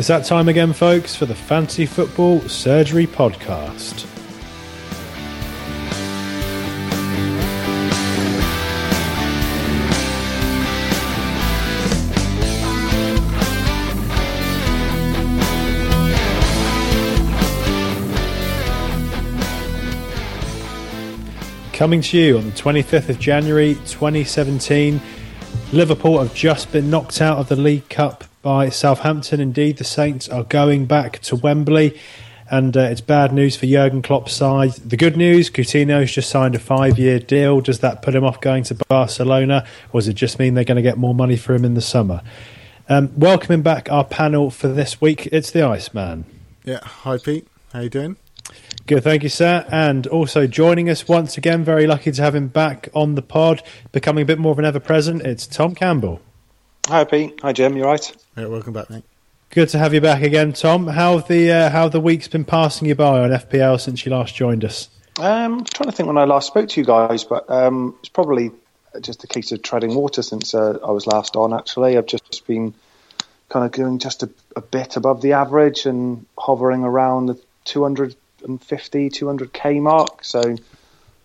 It's that time again, folks, for the Fantasy Football Surgery Podcast. Coming to you on the 25th of January 2017. Liverpool have just been knocked out of the League Cup by Southampton. Indeed, the Saints are going back to Wembley, and uh, it's bad news for Jurgen Klopp's side. The good news: Coutinho's just signed a five-year deal. Does that put him off going to Barcelona, or does it just mean they're going to get more money for him in the summer? Um, welcoming back our panel for this week, it's the Iceman. Yeah, hi Pete. How you doing? Good, thank you, sir. And also joining us once again, very lucky to have him back on the pod, becoming a bit more of an ever present. It's Tom Campbell. Hi, Pete. Hi, Jim. You're right? Yeah, welcome back, mate. Good to have you back again, Tom. How have the uh, how the weeks been passing you by on FPL since you last joined us? Um, I'm trying to think when I last spoke to you guys, but um, it's probably just a case of treading water since uh, I was last on. Actually, I've just been kind of going just a, a bit above the average and hovering around the 250, 200k mark. So,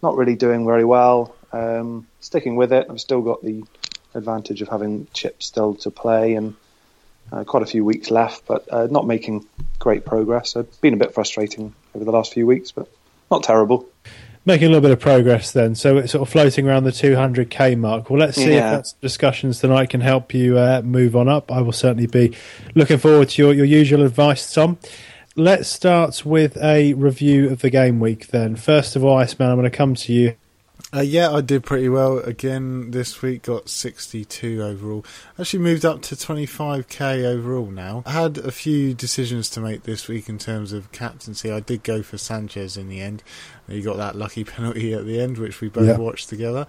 not really doing very well. Um, sticking with it. I've still got the advantage of having chips still to play and uh, quite a few weeks left, but uh, not making great progress. So it's been a bit frustrating over the last few weeks, but not terrible. Making a little bit of progress then. So it's sort of floating around the 200k mark. Well, let's see yeah. if that's discussions tonight can help you uh, move on up. I will certainly be looking forward to your, your usual advice, Tom. Let's start with a review of the game week then. First of all, Iceman, I'm going to come to you. Uh, yeah, I did pretty well again this week. Got 62 overall. Actually moved up to 25k overall now. I had a few decisions to make this week in terms of captaincy. I did go for Sanchez in the end. He got that lucky penalty at the end, which we both yeah. watched together.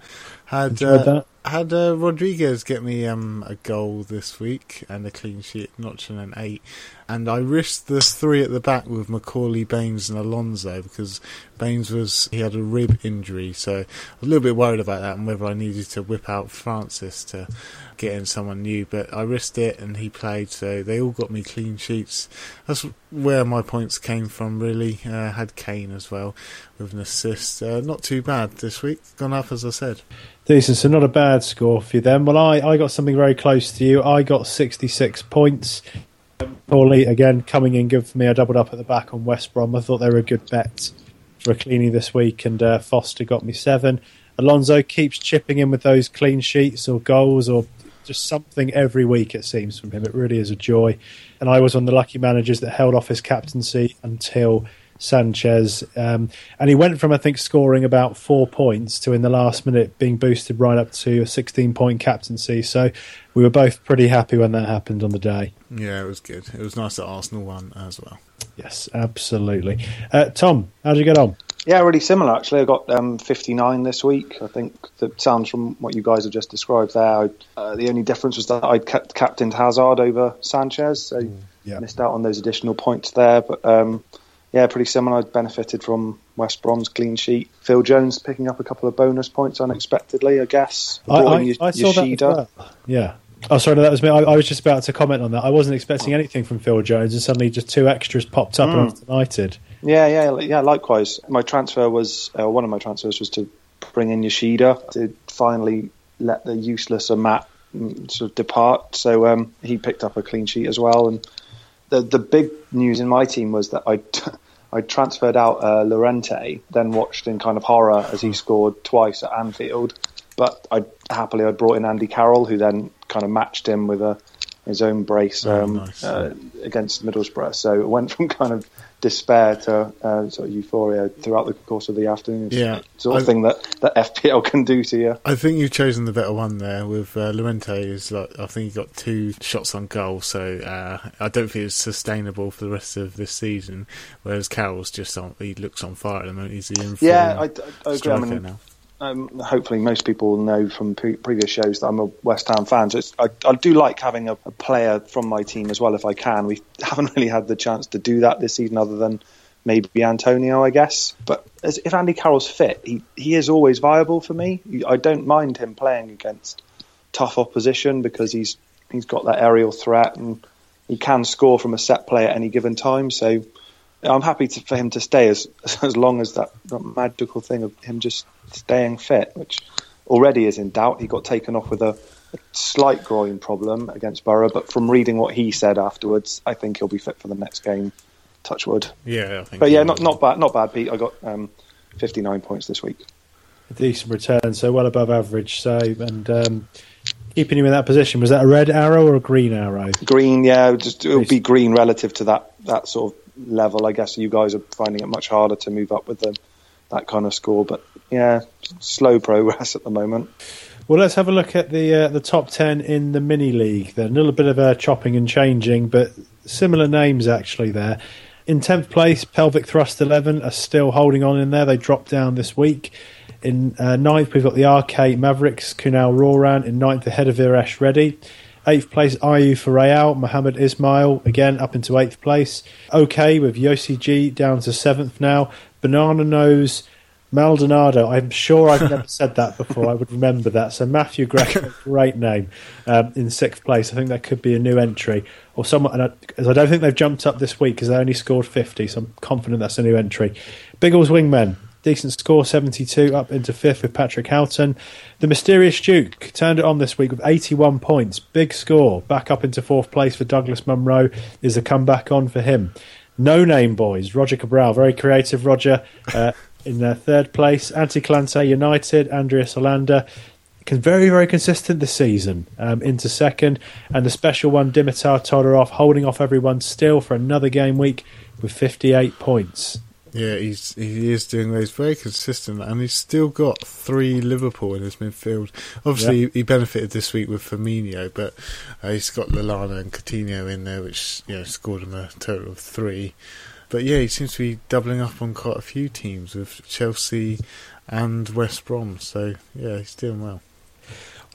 Had uh, had uh, Rodriguez get me um, a goal this week and a clean sheet, notching an eight. And I risked the three at the back with McAuley, Baines, and Alonso because Baines was he had a rib injury, so I was a little bit worried about that and whether I needed to whip out Francis to get in someone new. But I risked it, and he played, so they all got me clean sheets. That's where my points came from. Really, uh, had Kane as well with an assist. Uh, not too bad this week. Gone up as I said. Decent, so not a bad score for you then. Well, I, I got something very close to you. I got 66 points. Paulie, again, coming in good for me. I doubled up at the back on West Brom. I thought they were a good bet for a cleanie this week, and uh, Foster got me seven. Alonso keeps chipping in with those clean sheets or goals or just something every week, it seems, from him. It really is a joy. And I was one of the lucky managers that held off his captaincy until Sanchez. Um, and he went from, I think, scoring about four points to in the last minute being boosted right up to a 16 point captaincy. So we were both pretty happy when that happened on the day. Yeah, it was good. It was nice that Arsenal won as well. Yes, absolutely. Uh, Tom, how did you get on? Yeah, really similar actually. I got um, 59 this week. I think that sounds from what you guys have just described there. Uh, the only difference was that I kept captained Hazard over Sanchez, so mm, yeah. missed out on those additional points there. But um, yeah, pretty similar. I benefited from West Brom's clean sheet. Phil Jones picking up a couple of bonus points unexpectedly, I guess. I, I, I saw that well. Yeah. Oh, sorry, that was me. I, I, was just about to comment on that. I wasn't expecting anything from Phil Jones, and suddenly just two extras popped up mm. United. Yeah, yeah, yeah. Likewise, my transfer was uh, one of my transfers was to bring in Yoshida to finally let the useless Amat mm, sort of depart. So um, he picked up a clean sheet as well, and the the big news in my team was that I. I transferred out uh, Llorente, then watched in kind of horror as he scored twice at Anfield. But I happily I brought in Andy Carroll, who then kind of matched him with a his own brace oh, um, nice. uh, against Middlesbrough. So it went from kind of despair to uh, sort of euphoria throughout the course of the afternoon. Yeah, sort of I, thing that, that FPL can do to you. I think you've chosen the better one there. With uh, is like I think he got two shots on goal, so uh, I don't think it's sustainable for the rest of this season. Whereas Carroll's just on, he looks on fire at the moment. He's the in yeah, I, I agree. I mean, now um, hopefully most people know from pre- previous shows that I'm a West Ham fan. So I, I, do like having a, a, player from my team as well if I can. We haven't really had the chance to do that this season, other than maybe Antonio, I guess. But as, if Andy Carroll's fit, he he is always viable for me. I don't mind him playing against tough opposition because he's he's got that aerial threat and he can score from a set play at any given time. So I'm happy to, for him to stay as as long as that, that magical thing of him just staying fit, which already is in doubt. He got taken off with a, a slight groin problem against Borough, but from reading what he said afterwards, I think he'll be fit for the next game. Touchwood. Yeah, I think. But yeah, not not bad, not bad, Pete. I got um, 59 points this week. A decent return, so well above average. So and um, keeping him in that position was that a red arrow or a green arrow? Green, yeah, just it'll be green relative to that that sort of level. I guess you guys are finding it much harder to move up with them that kind of score, but yeah, slow progress at the moment. Well, let's have a look at the uh, the top ten in the mini league. Then a little bit of chopping and changing, but similar names actually there. In 10th place, Pelvic Thrust 11 are still holding on in there. They dropped down this week. In uh, ninth, we've got the RK Mavericks, Kunal Roran. In ninth, the head of Irash Reddy. Eighth place, IU for Real, Mohammed Ismail, again up into eighth place. OK with Yossi G down to seventh now. Banana Nose, Maldonado. I'm sure I've never said that before. I would remember that. So Matthew Gresham, great name, um, in sixth place. I think that could be a new entry or someone. I, as I don't think they've jumped up this week because they only scored 50. So I'm confident that's a new entry. Biggles Wingmen, decent score, 72 up into fifth with Patrick Houghton. The Mysterious Duke turned it on this week with 81 points, big score. Back up into fourth place for Douglas Munro. Is a comeback on for him. No name boys, Roger Cabral, very creative. Roger. Uh, in their third place. Anti Clante United, Andrea Solander, very, very consistent this season um, into second. And the special one, Dimitar Todorov, holding off everyone still for another game week with 58 points. Yeah, he's he is doing those very consistent, and he's still got three Liverpool in his midfield. Obviously, yep. he benefited this week with Firmino, but uh, he's got Lallana and Coutinho in there, which you know scored him a total of three. But yeah, he seems to be doubling up on quite a few teams with Chelsea and West Brom. So yeah, he's doing well.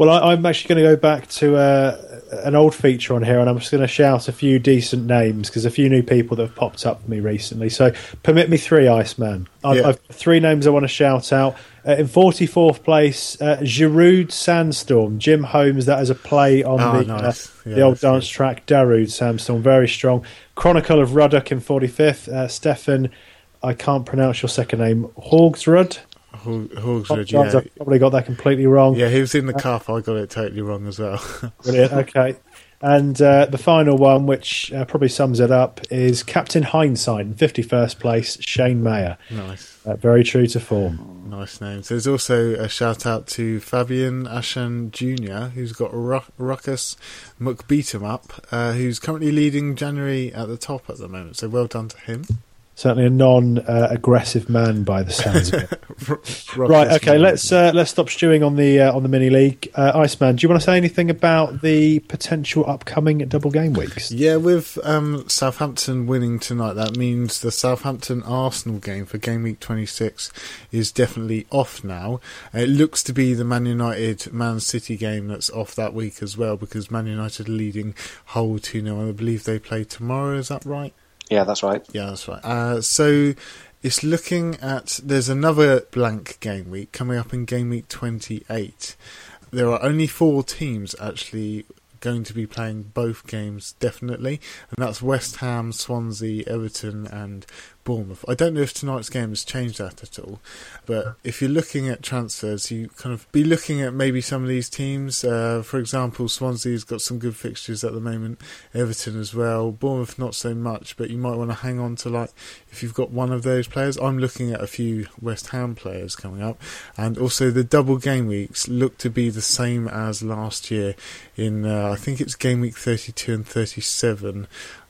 Well, I, am actually going to go back to uh, an old feature on here, and I'm just going to shout a few decent names because a few new people that have popped up for me recently. So, permit me three, Iceman. I've, yeah. I've three names I want to shout out. Uh, in 44th place, uh, Giroud Sandstorm, Jim Holmes. That is a play on oh, the, uh, nice. uh, yeah, the old dance good. track. Darude Sandstorm, very strong. Chronicle of Ruddock in 45th. Uh, Stefan, I can't pronounce your second name. Hogsrud. Hogsrud, yeah. I've probably got that completely wrong. Yeah, he was in the uh, cup. I got it totally wrong as well. Brilliant. Okay. And uh, the final one, which uh, probably sums it up, is Captain Hindsight in 51st place, Shane Mayer. Nice. Uh, very true to form. Nice name. So there's also a shout out to Fabian Ashan Jr., who's got Ruckus McBeatem up, uh, who's currently leading January at the top at the moment. So well done to him. Certainly a non-aggressive uh, man by the sounds of it. right. Okay. Let's uh, let's stop stewing on the uh, on the mini league. Uh, Iceman, do you want to say anything about the potential upcoming double game weeks? Yeah, with um, Southampton winning tonight, that means the Southampton Arsenal game for game week 26 is definitely off now. It looks to be the Man United Man City game that's off that week as well because Man United are leading Hull 2 0. I believe they play tomorrow. Is that right? Yeah, that's right. Yeah, that's right. Uh, so it's looking at there's another blank game week coming up in game week 28. There are only four teams actually going to be playing both games definitely, and that's West Ham, Swansea, Everton, and Bournemouth. I don't know if tonight's game has changed that at all, but if you're looking at transfers, you kind of be looking at maybe some of these teams. Uh, for example, Swansea's got some good fixtures at the moment, Everton as well, Bournemouth not so much, but you might want to hang on to like if you've got one of those players. I'm looking at a few West Ham players coming up, and also the double game weeks look to be the same as last year. In uh, I think it's game week 32 and 37.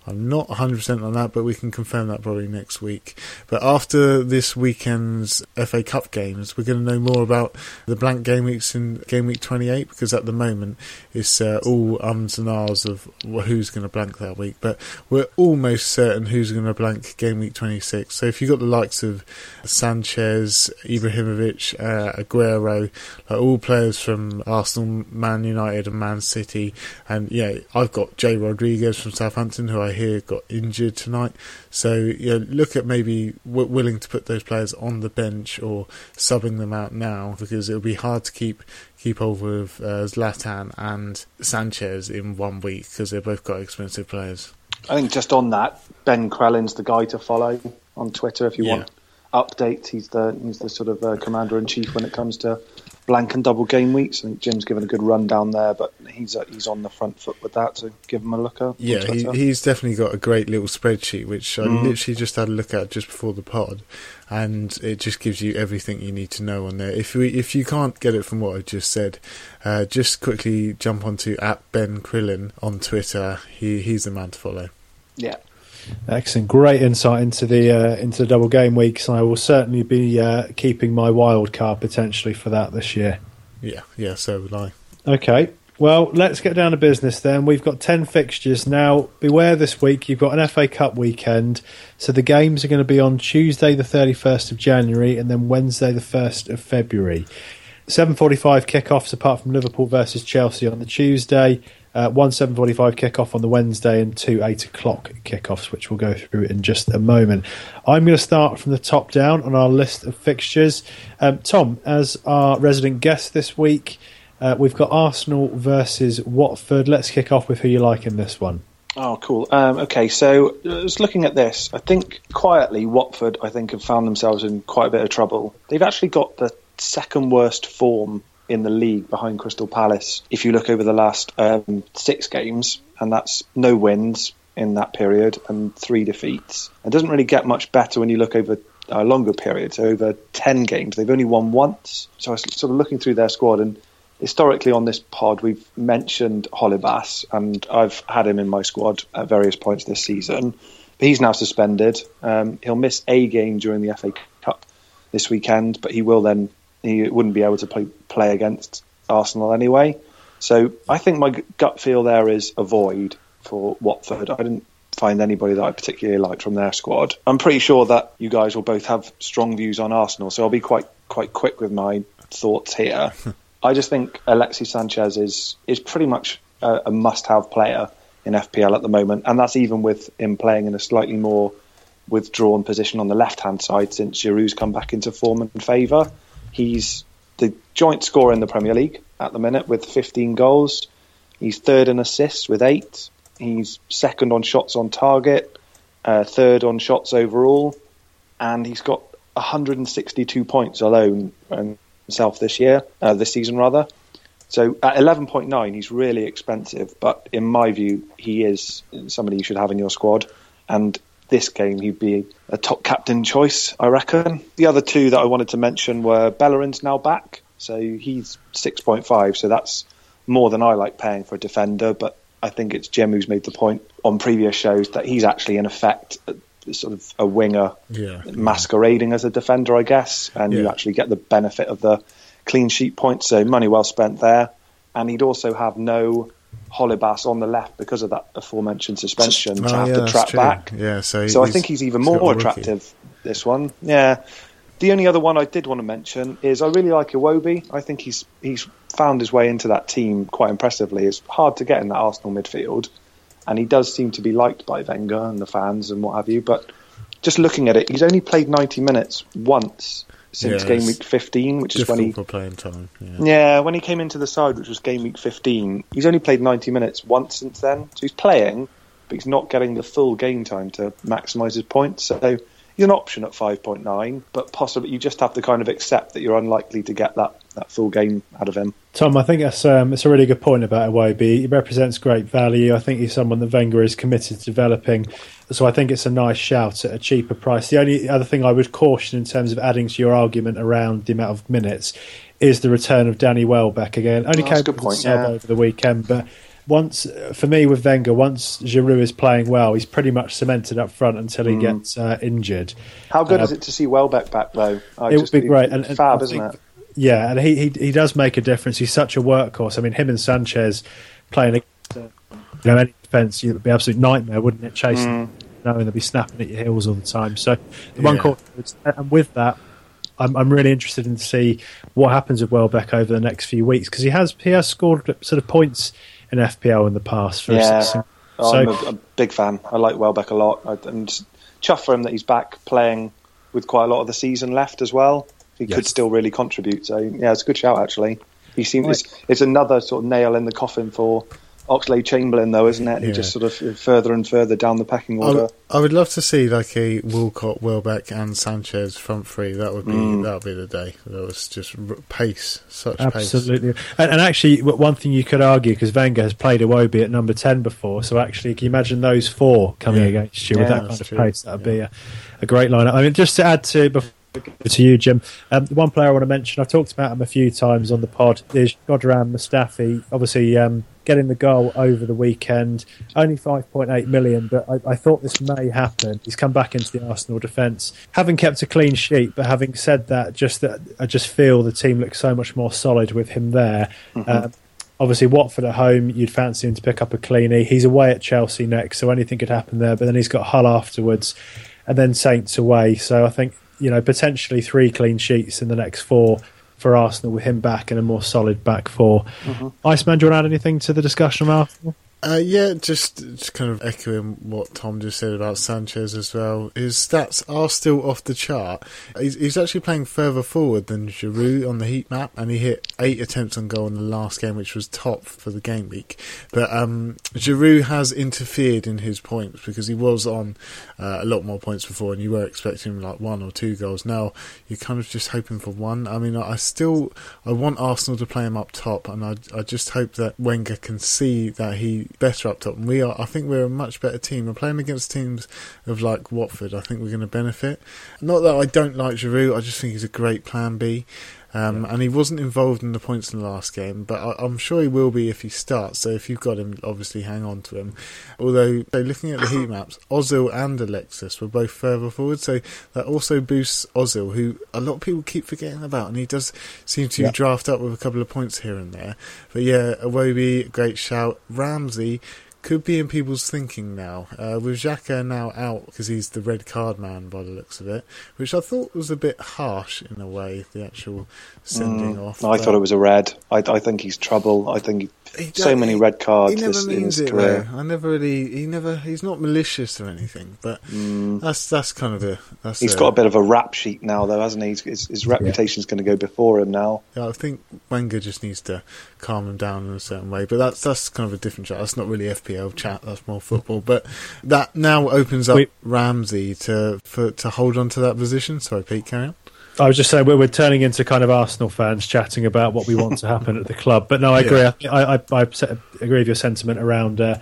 I'm not 100% on that, but we can confirm that probably next week. But after this weekend's FA Cup games, we're going to know more about the blank game weeks in game week 28 because at the moment it's uh, all ums and ahs of who's going to blank that week. But we're almost certain who's going to blank game week 26. So if you've got the likes of Sanchez, Ibrahimovic, uh, Aguero, like all players from Arsenal, Man United, and Man City, and yeah, I've got Jay Rodriguez from Southampton who I here got injured tonight. So you know, look at maybe w- willing to put those players on the bench or subbing them out now because it'll be hard to keep keep over with uh, Zlatan and Sanchez in one week because they've both got expensive players. I think just on that, Ben Crellin's the guy to follow on Twitter if you Yeah. want updates. He's the he's the sort of uh, commander in chief when it comes to blank and double game weeks. I think Jim's given a good run down there, but he's uh, he's on the front foot with that. So give him a look up. Yeah, he, he's definitely got a great little spreadsheet, which I Mm. literally just had a look at just before the pod, and it just gives you everything you need to know on there. If we, if you can't get it from what I just said, uh, just quickly jump onto at Ben Crellin on Twitter. He he's the man to follow. yeah. Excellent, great insight into the uh, into the double game weeks. I will certainly be uh, keeping my wild card potentially for that this year. Yeah, yeah. So would I. Okay, well, let's get down to business then. We've got 10 fixtures. Now, beware this week, you've got an FA Cup weekend. So the games are going to be on Tuesday, the 31st of January, and then Wednesday, the 1st of February. 7.45 kickoffs apart from Liverpool versus Chelsea on the Tuesday. Uh, one 7.45 kickoff on the Wednesday and two 8 o'clock kickoffs, which we'll go through in just a moment. I'm going to start from the top down on our list of fixtures. Um, Tom, as our resident guest this week, uh, we've got Arsenal versus Watford. Let's kick off with who you like in this one. Oh, cool. Um, okay, so uh, just looking at this, I think quietly Watford, I think, have found themselves in quite a bit of trouble. They've actually got the second worst form in the league behind Crystal Palace. If you look over the last um, six games, and that's no wins in that period and three defeats. It doesn't really get much better when you look over a longer period. So over ten games, they've only won once. So I was sort of looking through their squad and historically on this pod, we've mentioned Holebas, and I've had him in my squad at various points this season. But he's now suspended. Um, he'll miss a game during the FA Cup this weekend, but he will then he wouldn't be able to play play against Arsenal anyway. So I think my gut feel there is a void for Watford. I didn't find anybody that I particularly liked from their squad. I'm pretty sure that you guys will both have strong views on Arsenal, so I'll be quite quite quick with my thoughts here. I just think Alexis Sanchez is is pretty much a, a must-have player in FPL at the moment, and that's even with him playing in a slightly more withdrawn position on the left-hand side since Giroud's come back into form and favour. He's the joint scorer in the Premier League at the minute with 15 goals. He's third in assists with eight. He's second on shots on target, uh, third on shots overall, and he's got 162 points alone himself this year, uh, this season rather. So at 11.9, he's really expensive, but in my view, he is somebody you should have in your squad. And this game, he'd be a top captain choice, I reckon. The other two that I wanted to mention were Bellerin's now back, so he's 6.5, so that's more than I like paying for a defender, but I think it's Jim who's made the point on previous shows that he's actually, in effect, sort of a winger Yeah. masquerading as a defender, I guess, and you actually get the benefit of the clean sheet points. So money well spent there. And he'd also have no Holebas on the left because of that aforementioned suspension to Oh, have yeah, to track back. Yeah, so, So I think he's even more attractive. This one, yeah. The only other one I did want to mention is I really like Iwobi. I think he's he's found his way into that team quite impressively. It's hard to get in that Arsenal midfield, and he does seem to be liked by Wenger and the fans and what have you. But just looking at it, he's only played 90 minutes once since Yeah, game week 15, which is when he for playing time. Yeah. yeah, when he came into the side, which was game week 15, he's only played 90 minutes once since then. So he's playing, but he's not getting the full game time to maximise his points. So he's an option at 5.9, but possibly you just have to kind of accept that you're unlikely to get that, that full game out of him. Tom, I think that's um, it's a really good point about Iwobi. He represents great value. I think he's someone that Wenger is committed to developing. So I think it's a nice shout at a cheaper price. The only other thing I would caution in terms of adding to your argument around the amount of minutes is the return of Danny Welbeck again. Only Oh, came a good point, yeah. over the weekend, but once for me with Wenger, once Giroud is playing well, he's pretty much cemented up front until Mm. he gets uh, injured. How good Uh, is it to see Welbeck back, though? I it would be great. And, and fab, I isn't it? Yeah, and he, he he does make a difference. He's such a workhorse. I mean, him and Sanchez playing against uh, you know any defence, it would be an absolute nightmare, wouldn't it? Chasing, knowing they'll be snapping at your heels all the time. So the one Yeah. quarter, and with that, I'm I'm really interested in to see what happens with Welbeck over the next few weeks because he has he has scored sort of points in FPL in the past. For Yeah. so, Oh, I'm a, a big fan. I like Welbeck a lot, I, and chuff for him that he's back playing with quite a lot of the season left as well. He could still really contribute. So yeah, it's a good shout actually. He seems it's, it's another sort of nail in the coffin for Oxlade Chamberlain, though, isn't it? Yeah. He just sort of further and further down the pecking I order. would, I would love to see like a Walcott, Welbeck, and Sanchez front three. That would be Mm. that would be the day. That was just pace, such pace. Absolutely. And, and actually, one thing you could argue, because Wenger has played Iwobi at number 10 before, so actually, can you imagine those four coming Yeah. against you with that kind of true. pace? That would be a, a great lineup. I mean, just to add to, before we go to you, Jim, um, one player I want to mention, I've talked about him a few times on the pod, is Shkodran Mustafi. Obviously, um, getting the goal over the weekend, only 5.8 million, but I, I thought this may happen. He's come back into the Arsenal defence, having kept a clean sheet, but having said that, just that I just feel the team looks so much more solid with him there. Um, obviously, Watford at home, you'd fancy him to pick up a cleanie. He's away at Chelsea next, so anything could happen there. But then he's got Hull afterwards, and then Saints away. So I think you know potentially three clean sheets in the next four for Arsenal with him back and a more solid back 4 mm-hmm. Iceman, do you want to add anything to the discussion on Arsenal? Uh, yeah, just, just kind of echoing what Tom just said about Sanchez as well. His stats are still off the chart. He's, he's actually playing further forward than Giroud on the heat map, and he hit eight attempts on goal in the last game, which was top for the game week. But um, Giroud has interfered in his points because he was on uh, a lot more points before, and you were expecting like one or two goals. Now you're kind of just hoping for one. I mean, I still I want Arsenal to play him up top, and I I just hope that Wenger can see that he better up top. And we are, I think, we're a much better team. We're playing against teams of like Watford, I think we're going to benefit. Not that I don't like Giroud, I just think he's a great Plan B. Um, And he wasn't involved in the points in the last game, but I, I'm sure he will be if he starts. So if you've got him, obviously hang on to him. Although, so looking at the heat maps, Ozil and Alexis were both further forward, so that also boosts Ozil, who a lot of people keep forgetting about, and he does seem to Yeah. draft up with a couple of points here and there. But yeah, Iwobi, great shout. Ramsey could be in people's thinking now. Uh, with Xhaka now out because he's the red card man by the looks of it, which I thought was a bit harsh in a way, the actual sending Mm, off. I but thought it was a red. I, I think he's trouble. I think so many red cards He never this, in means his it career. though. I never really. He never. He's not malicious or anything, but Mm. that's that's kind of a. That's He's a, got a bit of a rap sheet now, though, hasn't he? His, his, his reputation's going to go before him now. Yeah, I think Wenger just needs to calm him down in a certain way. But that's that's kind of a different chat. That's not really FPL chat. That's more football. But that now opens up We- Ramsey to for, to hold on to that position. Sorry, Pete, carry on. I was just saying we're, we're turning into kind of Arsenal fans chatting about what we want to happen at the club. But no, I agree. Yeah. I, I, I, I agree with your sentiment around uh,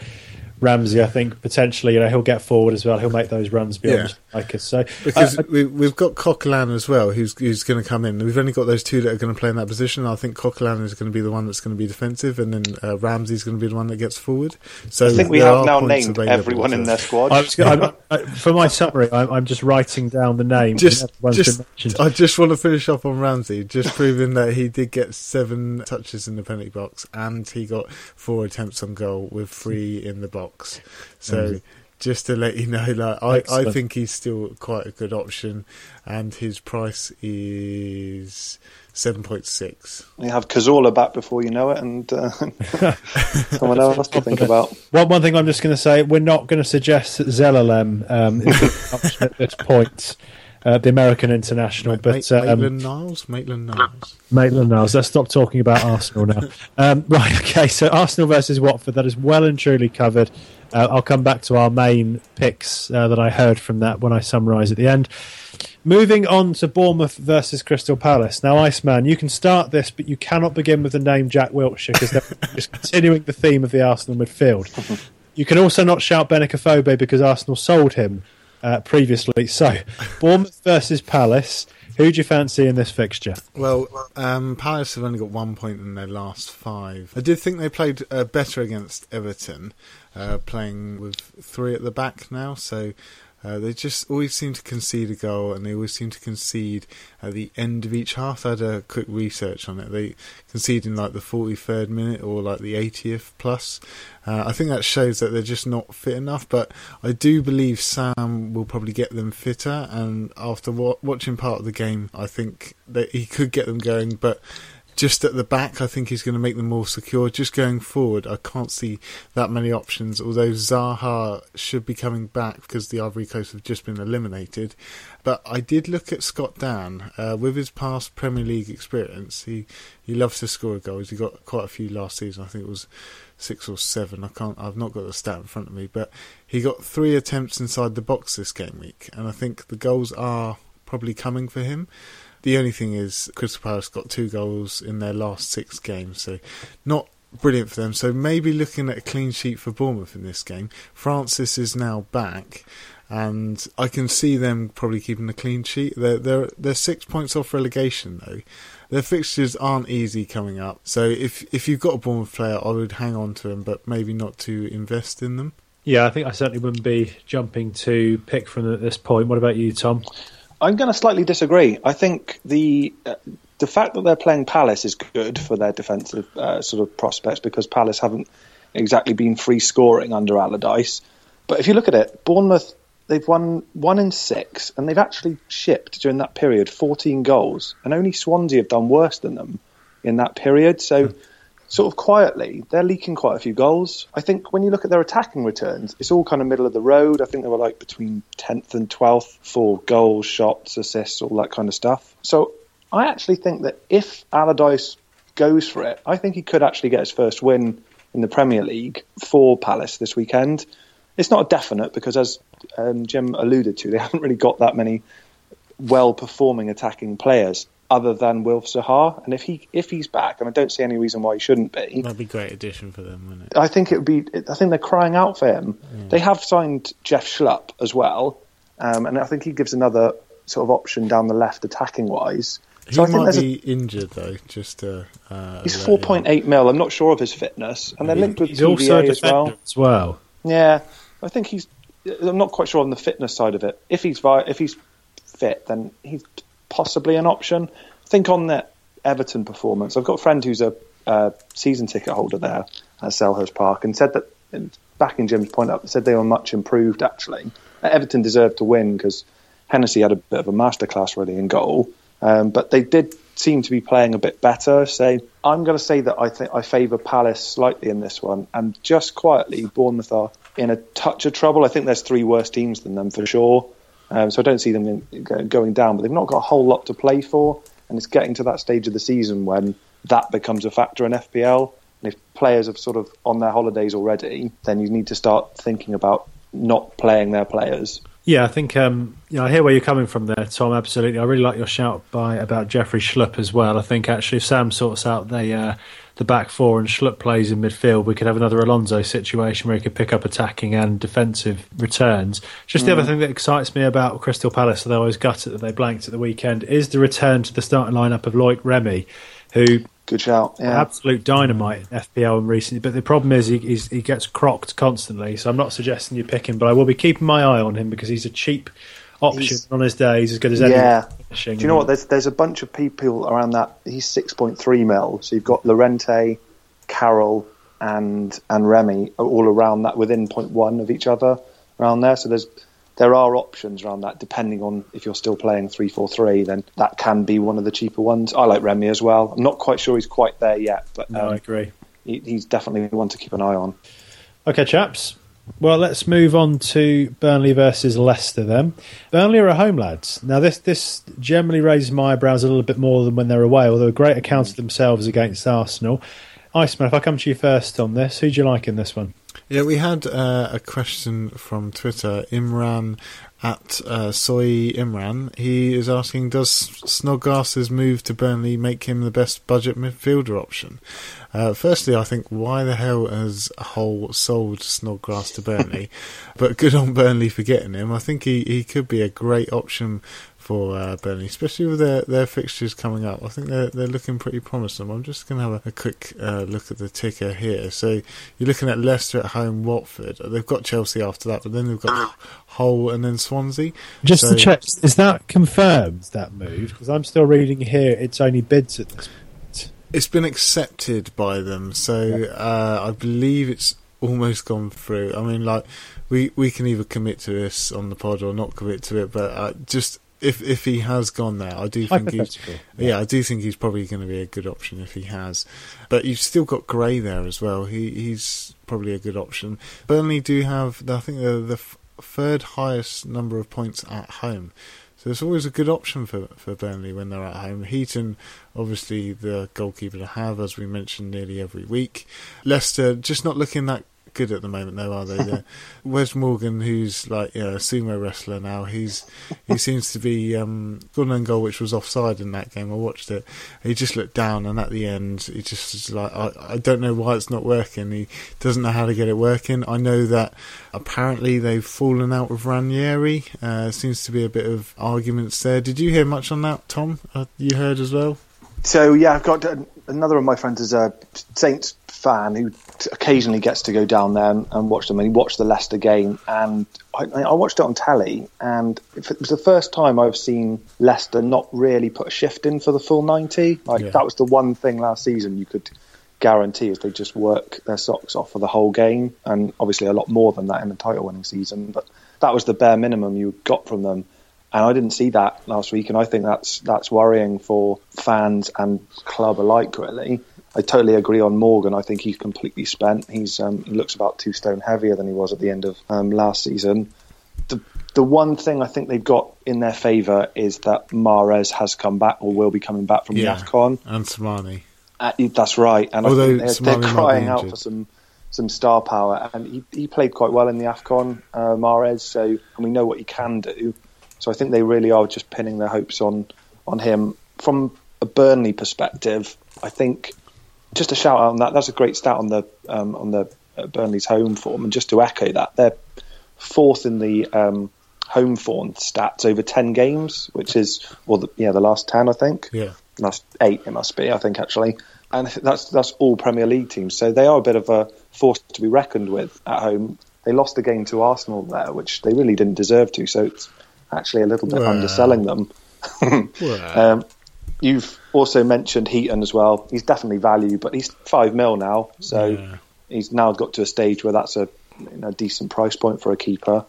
Ramsey. I think potentially, you know, he'll get forward as well. He'll make those runs beyond Yeah. strikers. So Because uh, we, we've got Coquelin as well, who's who's going to come in. We've only got those two that are going to play in that position. I think Coquelin is going to be the one that's going to be defensive, and then uh, Ramsey's going to be the one that gets forward. So I think we have now named everyone to in their squad. I was, I'm, I, for my summary, I'm, I'm just writing down the names. just, just. I just want to finish off on Ramsey, just proving that he did get seven touches in the penalty box and he got four attempts on goal with three in the box. So just to let you know, like I, I think he's still quite a good option, and his price is seven point six. You have Cazorla back before you know it, and uh, someone else to think about. One, one thing I'm just going to say, we're not going to suggest that Zelalem um, is at this point. Uh, the American international, but um, Maitland Niles, Maitland Niles. Maitland Niles. Let's stop talking about Arsenal now. Um, right, okay. So Arsenal versus Watford. That is well and truly covered. Uh, I'll come back to our main picks uh, that I heard from that when I summarise at the end. Moving on to Bournemouth versus Crystal Palace. Now, Iceman, you can start this, but you cannot begin with the name Jack Wilshere because they're just continuing the theme of the Arsenal midfield. You can also not shout Benik Afobe because Arsenal sold him uh, previously. So, Bournemouth versus Palace. Who do you fancy in this fixture? Well, um, Palace have only got one point in their last five. I did think they played uh, better against Everton, uh, playing with three at the back now. So uh, they just always seem to concede a goal, and they always seem to concede at the end of each half. I had a quick research on it. They concede in like the 43rd minute or like the 80th plus. Uh, I think that shows that they're just not fit enough. But I do believe Sam will probably get them fitter. And after wa- watching part of the game, I think that he could get them going. But just at the back, I think he's going to make them more secure. Just going forward, I can't see that many options. Although Zaha should be coming back because the Ivory Coast have just been eliminated. But I did look at Scott Dann uh, with his past Premier League experience. He he loves to score goals. He got quite a few last season. I think it was six or seven. I can't. I've not got the stat in front of me, but he got three attempts inside the box this game week, and I think the goals are probably coming for him. The only thing is, Crystal Palace got two goals in their last six games, so not brilliant for them. So maybe looking at a clean sheet for Bournemouth in this game. Francis is now back, and I can see them probably keeping a clean sheet. They're they're they're six points off relegation though. Their fixtures aren't easy coming up, so if if you've got a Bournemouth player, I would hang on to them, but maybe not to invest in them. Yeah, I think I certainly wouldn't be jumping to pick from at this point. What about you, Tom? I'm going to slightly disagree. I think the uh, the fact that they're playing Palace is good for their defensive uh, sort of prospects because Palace haven't exactly been free scoring under Allardyce. But if you look at it, Bournemouth they've won one in six, and they've actually shipped during that period 14 goals, and only Swansea have done worse than them in that period. So, mm. Sort of quietly, they're leaking quite a few goals. I think when you look at their attacking returns, it's all kind of middle of the road. I think they were like between 10th and 12th for goals, shots, assists, all that kind of stuff. So, I actually think that if Allardyce goes for it, I think he could actually get his first win in the Premier League for Palace this weekend. It's not a definite because, as um, Jim alluded to, they haven't really got that many well-performing attacking players other than Wilf Zaha. And if he if he's back, and I don't see any reason why he shouldn't be, that'd be a great addition for them, wouldn't it? I think it would be. I think they're crying out for him. Yeah. They have signed Jeff Schlupp as well, um, and I think he gives another sort of option down the left attacking wise. He so I might be a, injured though. Just to, uh, he's four point eight mil. I'm not sure of his fitness, and they're linked with he's as well. As well. Yeah, I think he's. I'm not quite sure on the fitness side of it. If he's if he's fit, then he's possibly an option. Think on that Everton performance, I've got a friend who's a uh, season ticket holder there at Selhurst Park, and said that back in Jim's point up, said they were much improved actually. Everton deserved to win because Hennessy had a bit of a masterclass really in goal, um, but they did seem to be playing a bit better. So I'm going to say that I think I favour Palace slightly in this one, and just quietly, Bournemouth are in a touch of trouble. I think there's three worse teams than them for sure. Um, so I don't see them in, going down, but they've not got a whole lot to play for, and it's getting to that stage of the season when that becomes a factor in FPL. And if players are sort of on their holidays already, then you need to start thinking about not playing their players. Yeah, I think um, you know, I hear where you're coming from there, Tom. Absolutely, I really like your shout by about Jeffrey Schlupp as well. I think actually, if Sam sorts out the uh, the back four and Schlupp plays in midfield, we could have another Alonso situation where he could pick up attacking and defensive returns. Just the other mm. thing that excites me about Crystal Palace, although I was gutted that they blanked at the weekend, is the return to the starting lineup of Loic Remy, who Good shout. Yeah. Absolute dynamite in FPL recently. But the problem is he, he gets crocked constantly. So I'm not suggesting you pick him, but I will be keeping my eye on him because he's a cheap option he's, on his day. He's as good as any. Yeah. Do you know what? There's there's a bunch of people around that. He's 6.3 mil. So you've got Llorente, Carroll, and and Remy all around that within 0.1 of each other around there. So there's there are options around that depending on if you're still playing 3-4-3 then that can be one of the cheaper ones I like Remy as well I'm not quite sure he's quite there yet but no, um, I agree he, he's definitely one to keep an eye on okay chaps well, let's move on to Burnley versus Leicester then. Burnley are a home lads. Now, this this generally raises my eyebrows a little bit more than when they're away, although a great account of themselves against Arsenal. Iceman, if I come to you first on this, who do you like in this one? Yeah, we had uh, a question from Twitter. Imran at uh, Soy Imran. He is asking, does Snodgrass's move to Burnley make him the best budget midfielder option? Uh, firstly, I think why the hell has Hull sold Snodgrass to Burnley? but good on Burnley for getting him. I think he, he could be a great option for uh, Burnley, especially with their, their fixtures coming up. I think they're they're looking pretty promising. I'm just going to have a, a quick uh, look at the ticker here. So you're looking at Leicester at home, Watford. They've got Chelsea after that, but then they've got Hull and then Swansea. Just so, to check, is that confirmed that move? Because I'm still reading here. It's only bids at this point. It's been accepted by them, so yeah. uh, I believe it's almost gone through. I mean, like we we can either commit to this on the pod or not commit to it, but uh, just if if he has gone there, I do think he's yeah. I do think he's probably going to be a good option if he has. But you've still got Gray there as well. He he's probably a good option. Burnley do have I think the the third highest number of points at home. So it's always a good option for, for Burnley when they're at home. Heaton, obviously the goalkeeper to have, as we mentioned nearly every week. Leicester just not looking that good at the moment, though, are they? Wes Morgan, who's like you know, a sumo wrestler now, he's he seems to be um, and goal, which was offside in that game. I watched it. He just looked down, and at the end, he just was like, I, I don't know why it's not working. He doesn't know how to get it working. I know that apparently they've fallen out with Ranieri. Uh, seems to be a bit of arguments there. Did you hear much on that, Tom? Uh, you heard as well. So yeah, I've got another of my friends is a Saints fan who occasionally gets to go down there and, and watch them. And he watched the Leicester game, and I, I, watched it on telly, and it was the first time I've seen Leicester not really put a shift in for the full ninety. Like yeah. that was the one thing last season you could guarantee is they just work their socks off for the whole game, and obviously a lot more than that in the title-winning season. But that was the bare minimum you got from them. And I didn't see that last week, and I think that's that's worrying for fans and club alike, really. I totally agree on Morgan. I think he's completely spent. He's um, he looks about two stone heavier than he was at the end of um, last season. The the one thing I think they've got in their favour is that Mahrez has come back or will be coming back from yeah, the Afcon. And Slimani. Uh, that's right. And Although I think they're, they're crying out for some some star power. And he, he played quite well in the Afcon, uh, Mahrez. So and we know what he can do. So I think they really are just pinning their hopes on on him. From a Burnley perspective, I think just a shout out on that. That's a great stat on the um, on the uh, Burnley's home form, and just to echo that, they're fourth in the um, home form stats over ten games, which is well, the, yeah, the last ten, I think. Yeah, last eight it must be, I think actually, and that's that's all Premier League teams. So they are a bit of a force to be reckoned with at home. They lost the game to Arsenal there, which they really didn't deserve to. So it's actually a little bit well. underselling them. well. um, you've also mentioned Heaton as well. He's definitely value, but he's five mil now, so yeah. he's now got to a stage where that's a you know, decent price point for a keeper.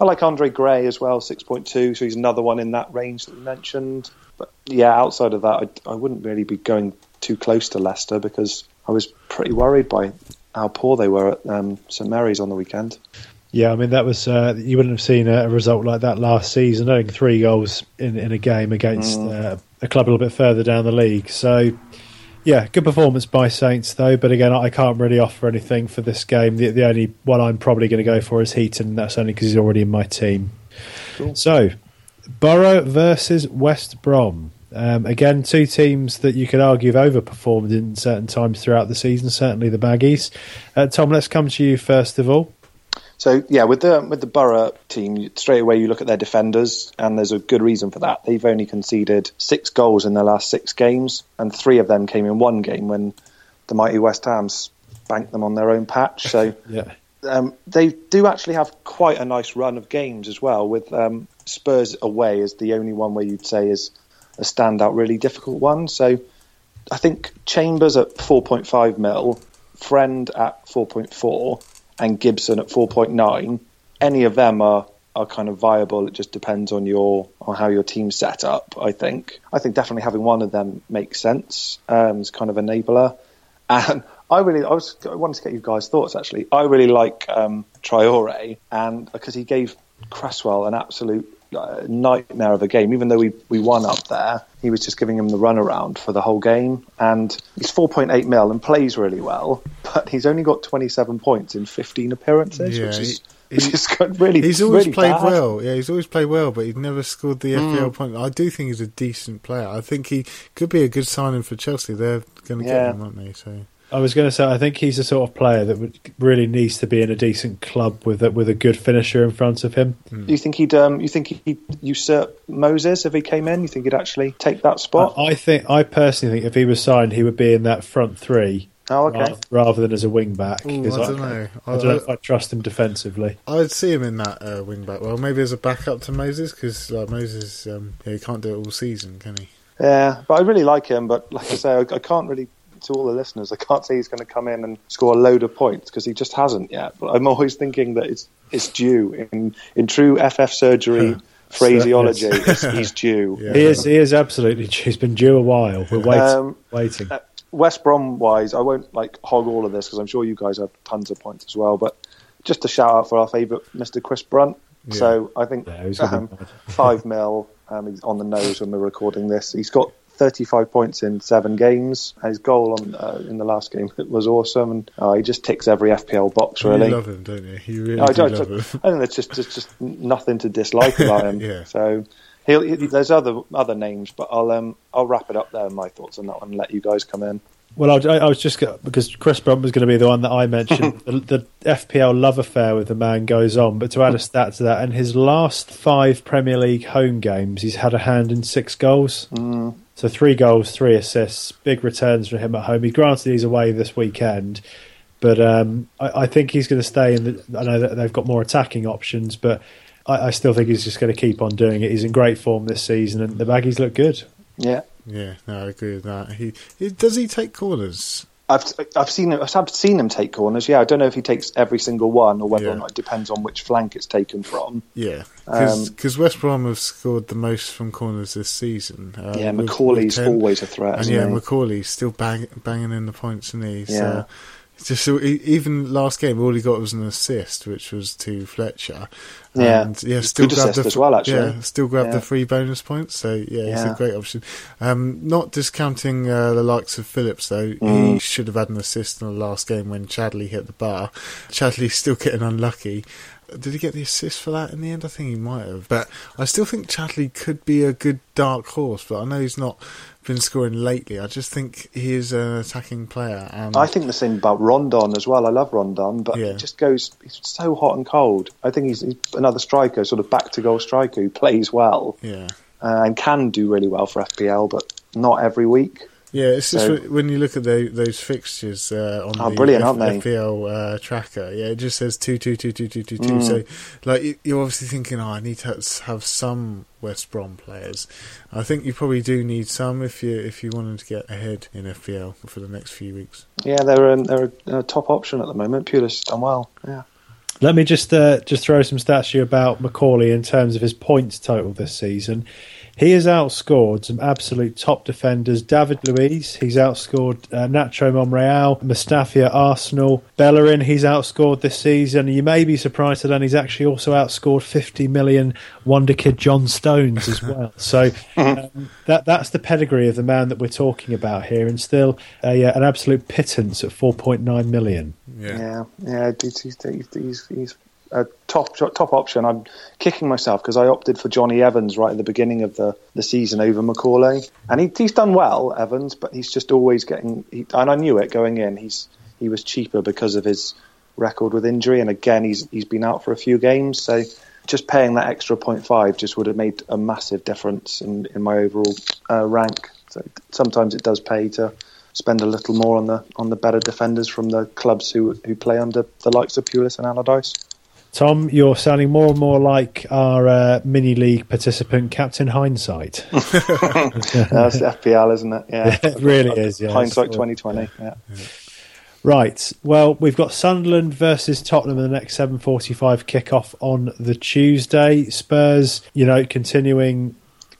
I like Andre Gray as well, six point two. So he's another one in that range that we mentioned. But yeah, outside of that, I, I wouldn't really be going too close to Leicester because I was pretty worried by how poor they were at um, St Mary's on the weekend. Yeah, I mean that was uh, you wouldn't have seen a, result like that last season. Think three goals in in a game against mm. uh, a club a little bit further down the league. So, yeah, good performance by Saints though. But again, I can't really offer anything for this game. The, the only one I'm probably going to go for is Heaton. That's only because he's already in my team. Cool. So, Borough versus West Brom. Um, again, two teams that you could argue have overperformed in certain times throughout the season. Certainly the Baggies. Uh, Tom, let's come to you first of all. So yeah, with the with the Borough team, straight away you look at their defenders, and there's a good reason for that. They've only conceded six goals in their last six games, and three of them came in one game when the mighty West Ham spanked them on their own patch. So yeah. Um, they do actually have quite a nice run of games as well. With um, Spurs away is the only one where you'd say is a standout, really difficult one. So I think Chambers at 4.5 mil, Friend at 4.4 and Gibson at 4.9, any of them are are kind of viable. It just depends on your on how your team's set up. I think. I think definitely having one of them makes sense. Um, as kind of enabler, and I really I was I wanted to get you guys' thoughts actually. I really like um, Traore, and because he gave Cresswell an absolute nightmare of a game. Even though we we won up there, he was just giving him the runaround for the whole game. And he's 4.8 mil and plays really well, but he's only got 27 points in 15 appearances, yeah, which is. He, he's really, he's always really played bad. well. Yeah, he's always played well, but he's never scored the mm. FPL point. I do think he's a decent player. I think he could be a good signing for Chelsea. They're going to yeah. get him, aren't they? So I was going to say, I think he's the sort of player that would, really needs to be in a decent club with a, with a good finisher in front of him. Mm. You think he'd um, you think he'd usurp Moses if he came in? You think he'd actually take that spot? I, I think I personally think if he was signed, he would be in that front three. Oh, okay. Rather, rather than as a wing back, Ooh, I don't I, know. I, I don't know if I trust him defensively. I'd see him in that uh, wing back. Well, maybe as a backup to Moses because like, Moses, um, yeah, he can't do it all season, can he? Yeah, but I really like him. But like I say, I, I can't really to all the listeners, I can't say he's going to come in and score a load of points because he just hasn't yet. But I'm always thinking that it's it's due in in true FF surgery. phraseology, he's due. Yeah. He is. He is absolutely due. He's been due a while. We're waiting. Um, waiting. Uh, West Brom wise, I won't like hog all of this because I'm sure you guys have tons of points as well. But just a shout out for our favourite Mr. Chris Brunt. Yeah. So I think yeah, um, five mil Um, he's on the nose when we're recording this. He's got 35 points in seven games. His goal on, uh, in the last game was awesome, and uh, he just ticks every FPL box. Really, you love him, don't you? You really I, do I, love I, him. I think there's just, just just nothing to dislike about him. Yeah. So he'll, he, there's other other names, but I'll um, I'll wrap it up there. My thoughts on that one, and let you guys come in. Well, I, I was just gonna, because Chris Brunt was going to be the one that I mentioned. the, the FPL love affair with the man goes on, but to add a stat to that, in his last five Premier League home games, he's had a hand in six goals. Mm. So three goals, three assists, big returns from him at home. He granted he's away this weekend, but um, I, I think he's going to stay in. The, I know that they've got more attacking options, but I, I still think he's just going to keep on doing it. He's in great form this season, and the baggies look good. Yeah, Yeah, no, I agree with that. He, he does he take corners? I've I've seen him, I've seen him take corners. Yeah, I don't know if he takes every single one or whether Yeah. or not it depends on which flank it's taken from. Yeah, Um, because West Brom have scored the most from corners this season. Uh, yeah, McAuley's with 10. always a threat. and yeah, he? McAuley's still bang, banging in the points, and he? Yeah. So, just so, even last game, all he got was an assist, which was to Fletcher. Yeah. and yeah, still grabbed the as well, actually. Yeah, still grabbed Yeah. the three bonus points. So yeah, it's a great option. Um, not discounting uh, the likes of Phillips though, he Mm. should have had an assist in the last game when Chadli hit the bar. Chadli's still getting unlucky. Did he get the assist for that in the end? I think he might have. But I still think Chadli could be a good dark horse, but I know he's not been scoring lately. I just think he is an attacking player. And I think the same about Rondon as well. I love Rondon, but Yeah. he just goes. He's so hot and cold. I think he's, he's another striker, sort of back to goal striker who plays well yeah. uh, and can do really well for FPL, but not every week. Yeah, it's just So- when- when you look at tho- those fixtures uh, on Oh, the brilliant, F- aren't they? FPL uh, tracker. Yeah, it just says two, two, two, two, two, two, two. Mm. So, like, you- you're obviously thinking, oh, I need to have some West Brom players. I think you probably do need some if you if you wanted to get ahead in FPL for the next few weeks. Yeah, they're a, they're a, a top option at the moment. Pulis done well. Yeah. Let me just uh, just throw some stats to you about McAuley in terms of his points total this season. He has outscored some absolute top defenders. David Luiz, he's outscored uh, Nacho Monreal, Mustafia Arsenal, Bellerin, he's outscored this season. You may be surprised to learn he's actually also outscored 50 million wonder kid John Stones as well. So um, that that's the pedigree of the man that we're talking about here, and still a, uh, an absolute pittance at 4.9 million. Yeah, yeah, he's, he's, he's, he's, he's a top top option. I'm kicking myself because I opted for Jonny Evans right at the beginning of the, the season over McAuley, and he, he's done well, Evans, but he's just always getting. He, and I knew it going in. He's he was cheaper because of his record with injury, and again he's he's been out for a few games, so. Just paying that extra 0.5 just would have made a massive difference in, in my overall uh, rank. So sometimes it does pay to spend a little more on the on the better defenders from the clubs who who play under the likes of Pulis and Allardyce. Tom, you're sounding more and more like our uh, mini league participant, Captain Hindsight. That's FPL, isn't it? Yeah, it really is. Yeah, hindsight It's- twenty twenty. Yeah. Right. Well, we've got Sunderland versus Tottenham in the next 7:45 kickoff on the Tuesday. Spurs, you know, continuing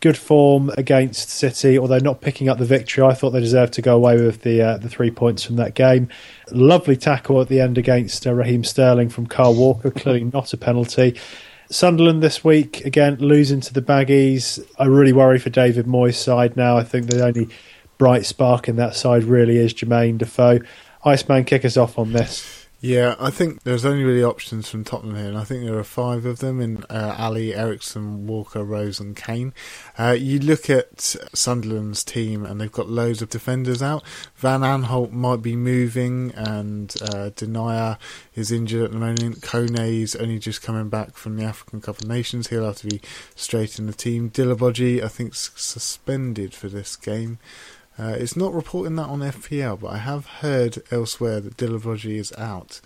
good form against City, although not picking up the victory. I thought they deserved to go away with the uh, the three points from that game. Lovely tackle at the end against uh, Raheem Sterling from Kyle Walker, clearly not a penalty. Sunderland this week again losing to the Baggies. I really worry for David Moyes' side now. I think the only bright spark in that side really is Jermaine Defoe. Iceman, kick us off on this. Yeah, I think there's only really options from Tottenham here, and I think there are five of them in uh, Alli, Eriksen, Walker, Rose, and Kane. Uh, you look at Sunderland's team, and they've got loads of defenders out. Van Aanholt might be moving, and uh, Denayer is injured at the moment. Kone's only just coming back from the African Cup of Nations. He'll have to be straight in the team. Djilobodji, I think, suspended for this game. Uh, it's not reporting that on FPL, but I have heard elsewhere that Djilobodji is out.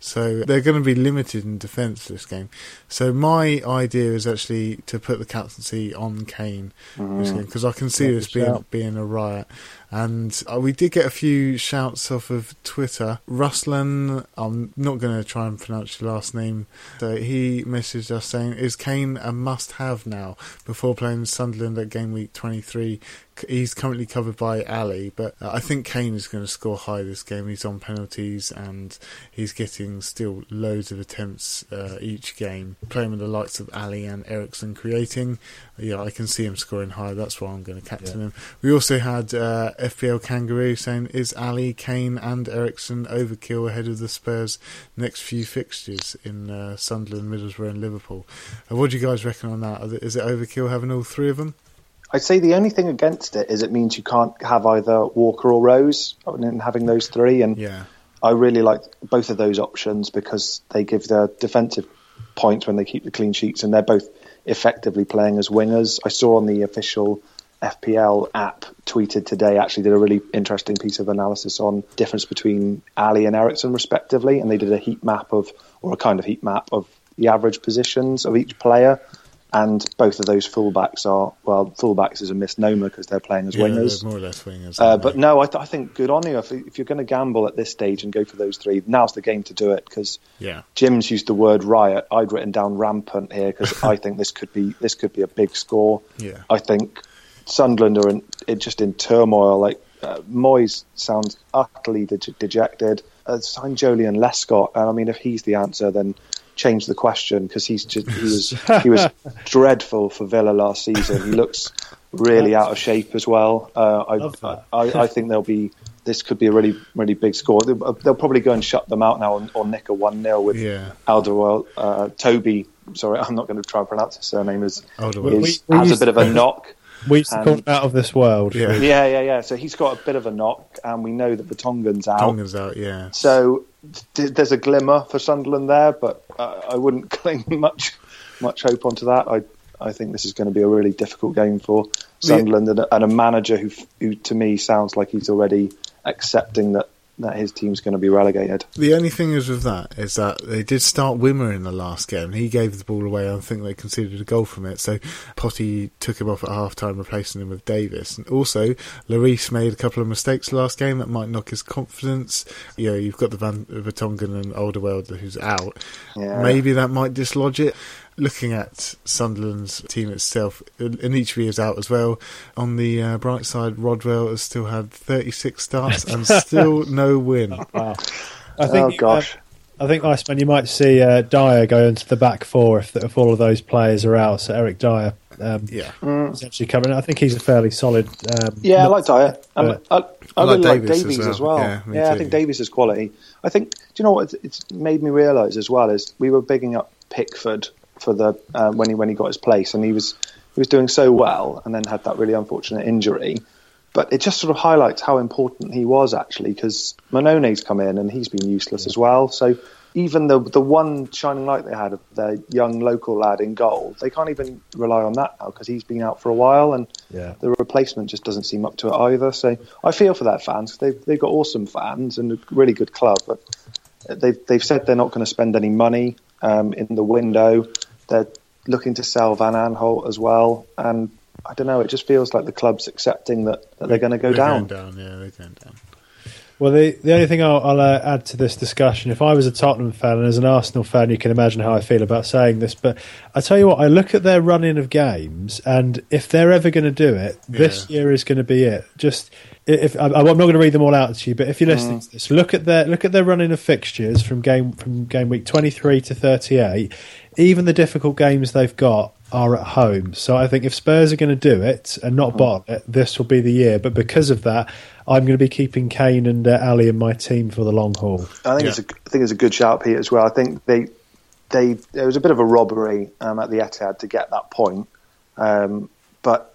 So they're going to be limited in defence this game. So my idea is actually to put the captaincy on Kane Mm. because I can see Yeah, this being shout. being a riot. And uh, we did get a few shouts off of Twitter. Ruslan, I'm not going to try and pronounce your last name. So he messaged us saying, Is Kane a must have now before playing Sunderland at game week 23? He's currently covered by Alli, but uh, I think Kane is going to score high this game. He's on penalties and he's getting still loads of attempts uh, each game. Playing with the likes of Alli and Eriksen creating, yeah, I can see him scoring high. That's why I'm going to captain yeah. him. We also had uh, FPL Kangaroo saying, "Is Alli, Kane, and Eriksen overkill ahead of the Spurs' next few fixtures in uh, Sunderland, Middlesbrough, and Liverpool?" Uh, what do you guys reckon on that? Is it overkill having all three of them? I'd say the only thing against it is it means you can't have either Walker or Rose and having those three. And yeah. I really like both of those options because they give the defensive points when they keep the clean sheets, and they're both effectively playing as wingers. I saw on the official FPL app tweeted today actually did a really interesting piece of analysis on difference between Alli and Eriksen respectively, and they did a heat map of or a kind of heat map of the average positions of each player and both of those fullbacks are well, fullbacks is a misnomer because they're playing as yeah, wingers, more or less wingers. Uh, but no, I, th- I, think good on you if, if you're going to gamble at this stage and go for those three. Now's the game to do it because yeah. Jim's used the word riot. I'd written down rampant here because I think this could be this could be a big score. Yeah, I think Sunderland are in, just in turmoil. Like uh, Moyes sounds utterly de- dejected. Uh, signed Joleon Lescott, and I mean, if he's the answer, then change the question because he's just he was he was dreadful for Villa last season. He looks really out of shape as well. Uh, I, I, I think there'll be this could be a really really big score. They'll, they'll probably go and shut them out now or, or nick a one 0 with yeah. Alderweireld. Uh, Toby, sorry, I'm not going to try and pronounce his surname. Is, is has a bit of a knock. We've call out of this world. Yeah. yeah, yeah, yeah. So he's got a bit of a knock, and we know that Vertonghen's out. Vertonghen's out, yeah. So there's a glimmer for Sunderland there, but I wouldn't cling much much hope onto that. I I think this is going to be a really difficult game for Sunderland and, a, and a manager who, who to me sounds like he's already accepting that that his team's going to be relegated. The only thing is with that is that they did start Wimmer in the last game. He gave the ball away. I think they conceded a goal from it. So Potty took him off at half time, replacing him with Davies. And also, Lloris made a couple of mistakes last game that might knock his confidence. You know, you've got the Van Vertonghen and Alderweireld who's out. Yeah. Maybe that might dislodge it looking at Sunderland's team itself, and Anichebe is out as well. On the uh, bright side, Rodwell has still had 36 starts and still no win. Wow. I think, oh gosh. Uh, I think, Iceman, you might see uh, Dier go into the back four if, if all of those players are out. So Eric Dier um, yeah, mm. is actually coming. I think he's a fairly solid. Um, yeah, I like Dier. I, I, I, really like Davies, Davies as well. As well. Yeah, yeah I think Davies is quality. I think. Do you know what? It's, it's made me realise as well is we were bigging up Pickford for the uh, when he when he got his place, and he was he was doing so well, and then had that really unfortunate injury. But it just sort of highlights how important he was actually, because Mannone's come in and he's been useless as well. So even the the one shining light they had of their young local lad in goal, they can't even rely on that now because he's been out for a while, and yeah. the replacement just doesn't seem up to it either. So I feel for that fans. They've they've got awesome fans and a really good club, but they've they've said they're not going to spend any money um, in the window. They're looking to sell Van Aanholt as well, and I don't know. It just feels like the club's accepting that, that they're going to go they're down. Down, yeah, they're going down. Well, the the only thing I'll, I'll uh, add to this discussion, if I was a Tottenham fan and as an Arsenal fan, you can imagine how I feel about saying this. But I tell you what, I look at their run-in of games, and if they're ever going to do it, yeah. this year is going to be it. Just if I'm not going to read them all out to you, but if you're listening mm. to this, look at their look at their running of fixtures from game from game week 23 to 38. Even the difficult games they've got are at home. So I think if Spurs are going to do it and not mm. bottle it, this will be the year. But because of that, I'm going to be keeping Kane and uh, Alli in my team for the long haul. I think yeah. it's a, I think it's a good shout, Pete, as well. I think they they there was a bit of a robbery um, at the Etihad to get that point, um, but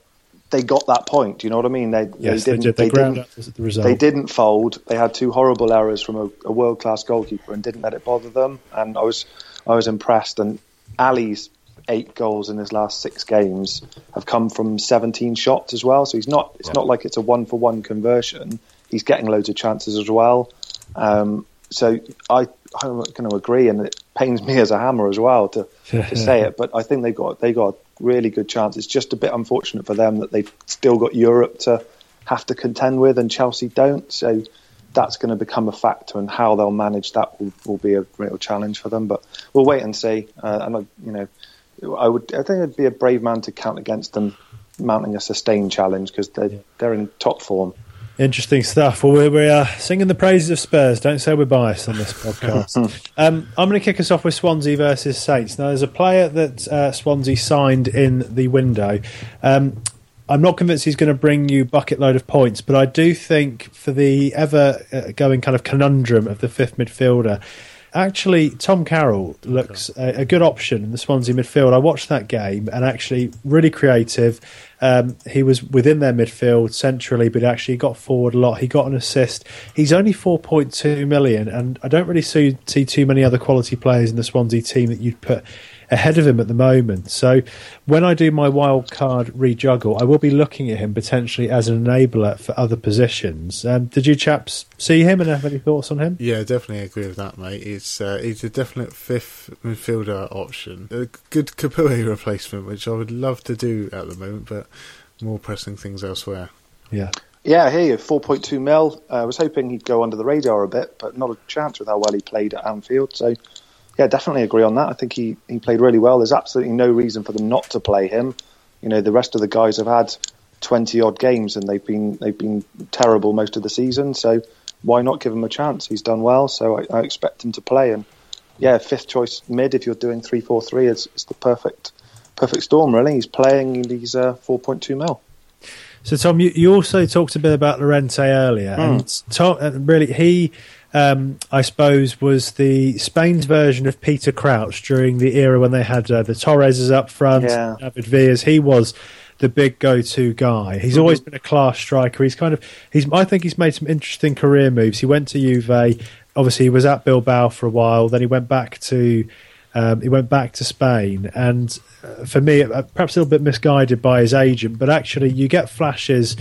they got that point. Do you know what I mean? They, yes, they didn't. They, did. they, they didn't. The result. They didn't fold. They had two horrible errors from a, a world class goalkeeper and didn't let it bother them. And I was I was impressed. And Alli's eight goals in his last six games have come from 17 shots as well. So he's not. It's not like it's a one for one conversion. He's getting loads of chances as well. Um, so I I'm going to agree, and it pains me as a hammer as well to, to say it. But I think they got they got really good chance. It's just a bit unfortunate for them that they've still got Europe to have to contend with, and Chelsea don't. So that's going to become a factor, and how they'll manage that will, will be a real challenge for them. But we'll wait and see. Uh, and you know, I would I think it'd be a brave man to count against them mounting a sustained challenge because they're they're in top form. Interesting stuff. Well, we're, we're uh, singing the praises of Spurs. Don't say we're biased on this podcast. um, I'm going to kick us off with Swansea versus Saints. Now, there's a player that uh, Swansea signed in the window. Um, I'm not convinced he's going to bring you bucket load of points, but I do think for the ever uh, going kind of conundrum of the fifth midfielder, Actually, Tom Carroll looks a, a, good option in the Swansea midfield. I watched that game and actually really creative. Um, he was within their midfield centrally, but actually got forward a lot. He got an assist. He's only 4.2 million, and I don't really see, see too many other quality players in the Swansea team that you'd put ahead of him at the moment. So when I do my wild card rejuggle, I will be looking at him potentially as an enabler for other positions. Um, did you chaps see him and have any thoughts on him? Yeah, definitely agree with that, mate. It's uh, he's a definite fifth midfielder option, a good Capoue replacement, which I would love to do at the moment, but more pressing things elsewhere. Yeah. Yeah, I hear you. 4.2 mil. Uh, I was hoping he'd go under the radar a bit, but not a chance with how well he played at Anfield. So yeah, definitely agree on that. I think he, he played really well. There's absolutely no reason for them not to play him. You know, the rest of the guys have had twenty odd games and they've been they've been terrible most of the season. So why not give him a chance? He's done well, so I, I expect him to play. And yeah, fifth choice mid if you're doing three four three is, is the perfect perfect storm. Really, he's playing and he's uh, four point two mil. So Tom, you, you also talked a bit about Llorente earlier, mm. and Tom, uh, really he um, I suppose, was the Spain's version of Peter Crouch during the era when they had uh, the Torreses up front, yeah. David Villas. He was the big go-to guy. He's mm-hmm. always been a class striker. He's kind of he's. I think he's made some interesting career moves. He went to Juve. Obviously, he was at Bilbao for a while. Then he went back to um, he went back to Spain, and uh, for me, uh, perhaps a little bit misguided by his agent, but actually, you get flashes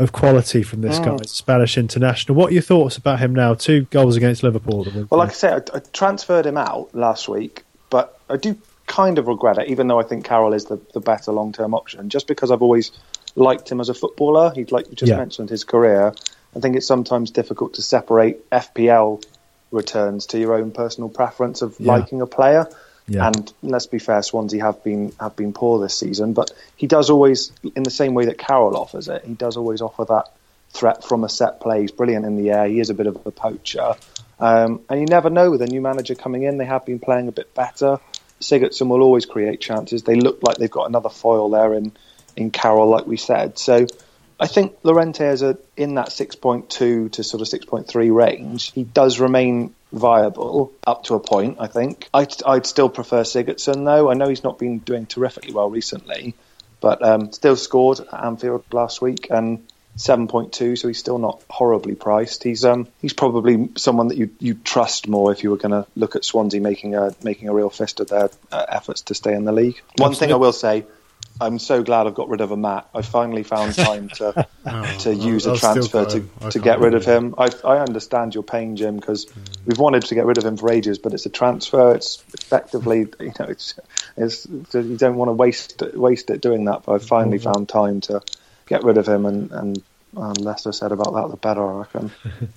of quality from this mm. guy, Spanish international. What are your thoughts about him now? Two goals against Liverpool. Well, like I said, I, I, transferred him out last week, but I do kind of regret it, even though I think Carroll is the, the better long term option, just because I've always liked him as a footballer. He'd like you just yeah. mentioned his career. I think it's sometimes difficult to separate FPL returns to your own personal preference of yeah. liking a player. Yeah. And let's be fair, Swansea have been have been poor this season, but he does always, in the same way that Carroll offers it, he does always offer that threat from a set play. He's brilliant in the air. He is a bit of a poacher, um, and you never know with a new manager coming in. They have been playing a bit better. Sigurdsson will always create chances. They look like they've got another foil there in in Carroll, like we said. So I think Llorente is a, in that 6.2 to sort of 6.3 range. He does remain viable up to a point, I think. I'd, I'd still prefer Sigurdsson, though. I know he's not been doing terrifically well recently, but um, still scored at Anfield last week and 7.2, so he's still not horribly priced. He's um, he's probably someone that you you trust more if you were going to look at Swansea making a making a real fist of their uh, efforts to stay in the league. One thing I will say I'm so glad I've got rid of a Matt. I finally found time to oh, to use I'll, a transfer to, to get rid of him. I, I understand your pain, Jim, because mm. we've wanted to get rid of him for ages, but it's a transfer. It's effectively, you know, it's, it's you don't want to waste waste it doing that. But I finally mm. found time to get rid of him, and and um, less I said about that, the better, I reckon.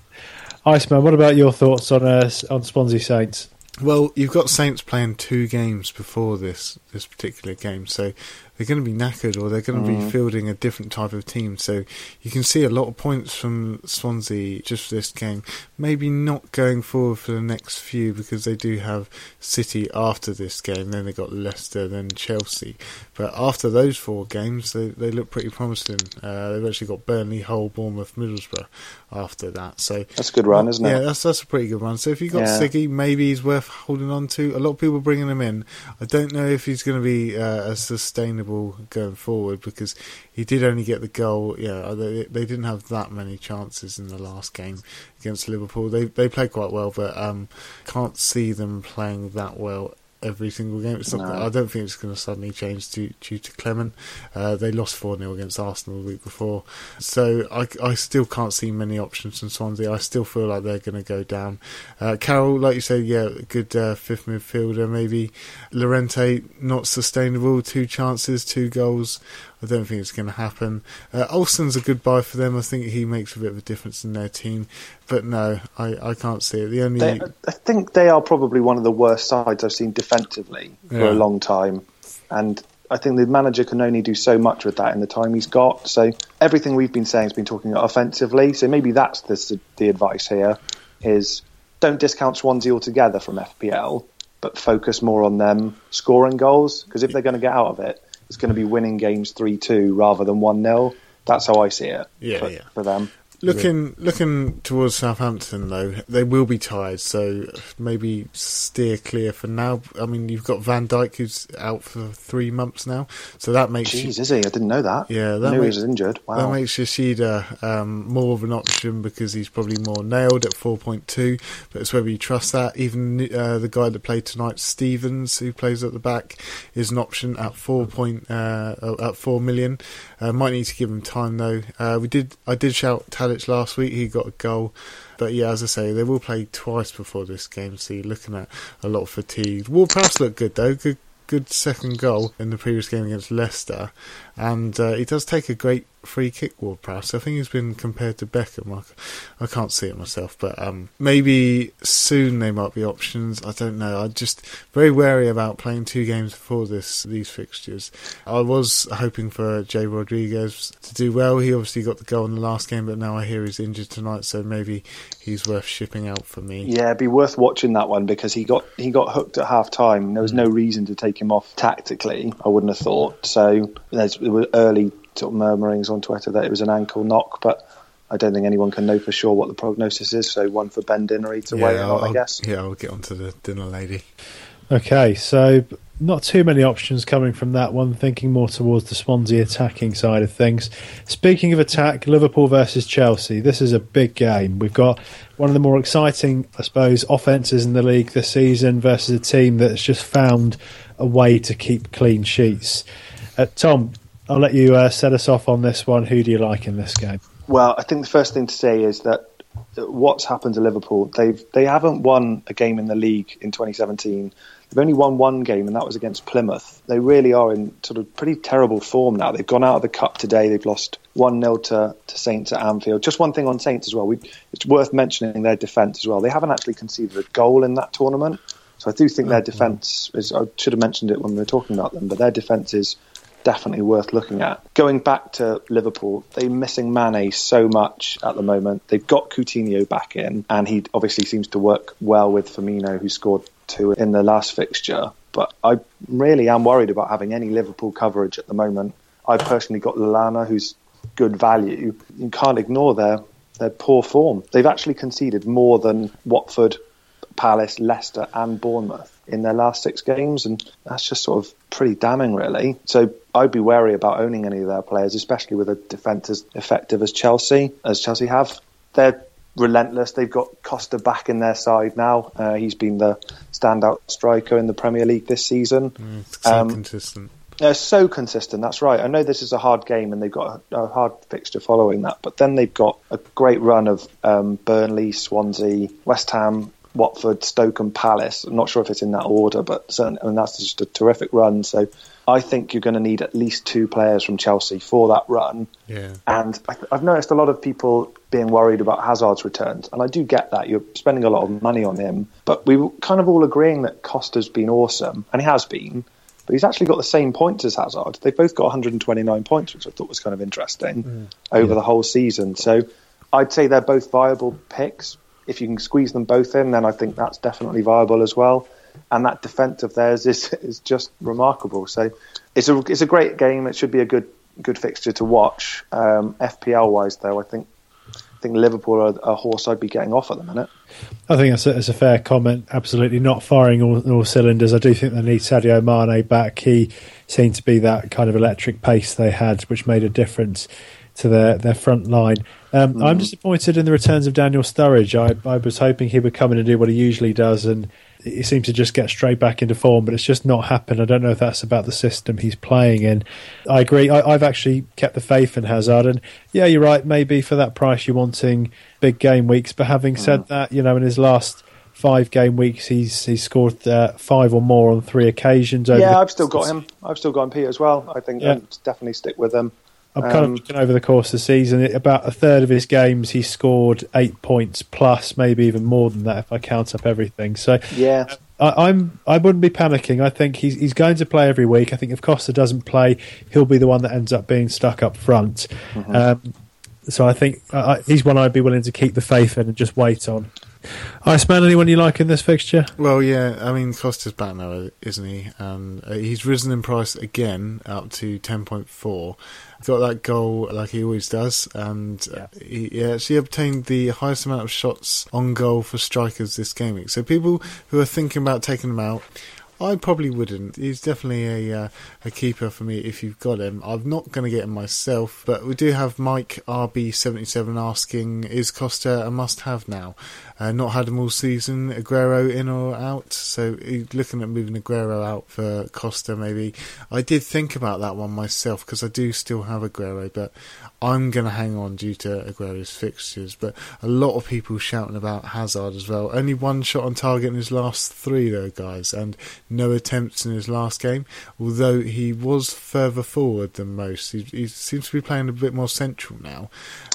Iceman, what about your thoughts on uh, on Swansea Saints? Well, you've got Saints playing two games before this this particular game, so they're going to be knackered or they're going to mm. be fielding a different type of team. So you can see a lot of points from Swansea just for this game. Maybe not going forward for the next few because they do have City after this game. Then they got Leicester, then Chelsea. But after those four games, they, they look pretty promising. Uh, they've actually got Burnley, Hull, Bournemouth, Middlesbrough after that. So that's a good run, isn't it? Yeah, that's that's a pretty good run. So if you've got yeah. Siggy, maybe he's worth holding on to. A lot of people bringing him in. I don't know if he's going to be uh, a sustainable going forward because he did only get the goal. Yeah, they, they didn't have that many chances in the last game against Liverpool. They they played quite well, but um, can't see them playing that well every single game. It's no. I don't think it's going to suddenly change due, due to Clement. Uh, they lost 4 0 against Arsenal the week before. So I, I still can't see many options from Swansea. I still feel like they're going to go down. Uh, Carroll, like you said, yeah, good uh, fifth midfielder, maybe. Llorente, not sustainable. Two chances, two goals. I don't think it's going to happen. Uh, Olsson's a good buy for them. I think he makes a bit of a difference in their team. But no, I, I can't see it. The only They, I think they are probably one of the worst sides I've seen defensively for Yeah. a long time, and I think the manager can only do so much with that in the time he's got. So everything we've been saying has been talking offensively. So maybe that's the the advice here: is don't discount Swansea altogether from FPL, but focus more on them scoring goals because if they're going to get out of it, it's going to be winning games three two rather than one 0 That's how I see it. Yeah, for, yeah. for them. Looking looking towards Southampton though, they will be tired, so maybe steer clear for now. I mean, you've got Van Dijk who's out for three months now, so that makes Jeez, is he? I didn't know that. Yeah, I that knew he makes- was injured. Wow. that makes Yoshida um, more of an option because he's probably more nailed at four point two. But it's whether you trust that. Even uh, the guy that played tonight, Stephens, who plays at the back, is an option at four point uh, at four million. Uh, might need to give him time though. Uh, we did I did shout Last week. He got a goal. But yeah, as I say, they will play twice before this game, so you're looking at a lot of fatigue. Ward-Prowse looked good though. Good, good second goal in the previous game against Leicester, and uh, he does take a great free kick. Ward-Prowse. I think he's been compared to Beckham. I, I can't see it myself, but um, maybe soon they might be options. I don't know. I'm just very wary about playing two games before this these fixtures. I was hoping for Jay Rodriguez to do well. He obviously got the goal in the last game, but now I hear he's injured tonight, so maybe he's worth shipping out for me. Yeah, it'd be worth watching that one because he got he got hooked at half time. There was no reason to take him off tactically. I wouldn't have thought. So there's, there were early sort of murmurings on Twitter that it was an ankle knock, but I don't think anyone can know for sure what the prognosis is. So one for Ben Dinnery to weigh in I'll, on, I guess. yeah, I'll get onto the dinner lady. Okay, so not too many options coming from that one, thinking more towards the Swansea attacking side of things. Speaking of attack, Liverpool versus Chelsea. This is a big game. We've got one of the more exciting, I suppose, offences in the league this season versus a team that's just found a way to keep clean sheets. Uh, Tom, I'll let you uh, set us off on this one. Who do you like in this game? Well, I think the first thing to say is that what's happened to Liverpool, they've they haven't won a game in the league in 2017. They've only won one game, and that was against Plymouth. They really are in sort of pretty terrible form now. They've gone out of the cup today. They've lost one 0 to, to Saints at Anfield. Just one thing on Saints as well. We, it's worth mentioning their defence as well. They haven't actually conceded a goal in that tournament. So I do think their defence is. I should have mentioned it when we were talking about them, but their defence is definitely worth looking at. Going back to Liverpool, they're missing Mane so much at the moment. They've got Coutinho back in, and he obviously seems to work well with Firmino, who scored two in the last fixture. But I really am worried about having any Liverpool coverage at the moment. I've personally got Lallana, who's good value. You can't ignore their their poor form. They've actually conceded more than Watford, Palace, Leicester, and Bournemouth in their last six games, and that's just sort of pretty damning, really. So I'd be wary about owning any of their players, especially with a defence as effective as Chelsea, as Chelsea have. They're relentless. They've got Costa back in their side now. Uh, he's been the standout striker in the Premier League this season. It's so Um, consistent. They're so consistent. That's right. I know this is a hard game, and they've got a, a hard fixture following that. But then they've got a great run of um, Burnley, Swansea, West Ham, Watford, Stoke, and Palace. I'm not sure if it's in that order, but certainly, I mean, that's just a terrific run. So I think you're going to need at least two players from Chelsea for that run. Yeah. And I, I've noticed a lot of people being worried about Hazard's returns, and I do get that. You're spending a lot of money on him, but we were kind of all agreeing that Costa's been awesome, and he has been. But he's actually got the same points as Hazard. They've both got 129 points, which I thought was kind of interesting mm. over the whole season. So I'd say they're both viable picks. If you can squeeze them both in, then I think that's definitely viable as well. And that defence of theirs is is just remarkable. So it's a it's a great game. It should be a good good fixture to watch. Um, FPL wise, though, I think I think Liverpool are a horse I'd be getting off at the minute. I think that's a, that's a fair comment. Absolutely not firing all, all cylinders. I do think they need Sadio Mane back. He seemed to be that kind of electric pace they had, which made a difference to their, their front line. Um, I'm disappointed in the returns of Daniel Sturridge. I, I was hoping he would come in and do what he usually does, and he seems to just get straight back into form, but it's just not happened. I don't know if that's about the system he's playing in. I agree. I, I've actually kept the faith in Hazard, and yeah, you're right. Maybe for that price, you're wanting big game weeks. But having said that, you know, in his last five game weeks, he's he's scored uh, five or more on three occasions. yeah, I've still got him. I've still got him, Pete, as well. I think yeah. definitely stick with him. I'm kind um, of looking over the course of the season. About a third of his games, he scored eight points plus, maybe even more than that if I count up everything. So yeah, I, I'm I wouldn't be panicking. I think he's he's going to play every week. I think if Costa doesn't play, he'll be the one that ends up being stuck up front. Mm-hmm. Um, so I think uh, he's one I'd be willing to keep the faith in and just wait on. Iceman, anyone you like in this fixture? Well, yeah, I mean Costa's back now, isn't he? And uh, he's risen in price again up to ten point four. Got that goal like he always does, and uh, he, he, actually obtained the highest amount of shots on goal for strikers this game week. So people who are thinking about taking him out I probably wouldn't. He's definitely a uh, a keeper for me if you've got him. I'm not going to get him myself, but we do have Mike RB77 asking, is Costa a must-have now? Uh, not had him all season. Aguero in or out? So looking at moving Aguero out for Costa maybe. I did think about that one myself because I do still have Aguero, but I'm going to hang on due to Aguero's fixtures. But a lot of people shouting about Hazard as well. Only one shot on target in his last three though, guys, and no attempts in his last game. Although he was further forward than most, he, he seems to be playing a bit more central now.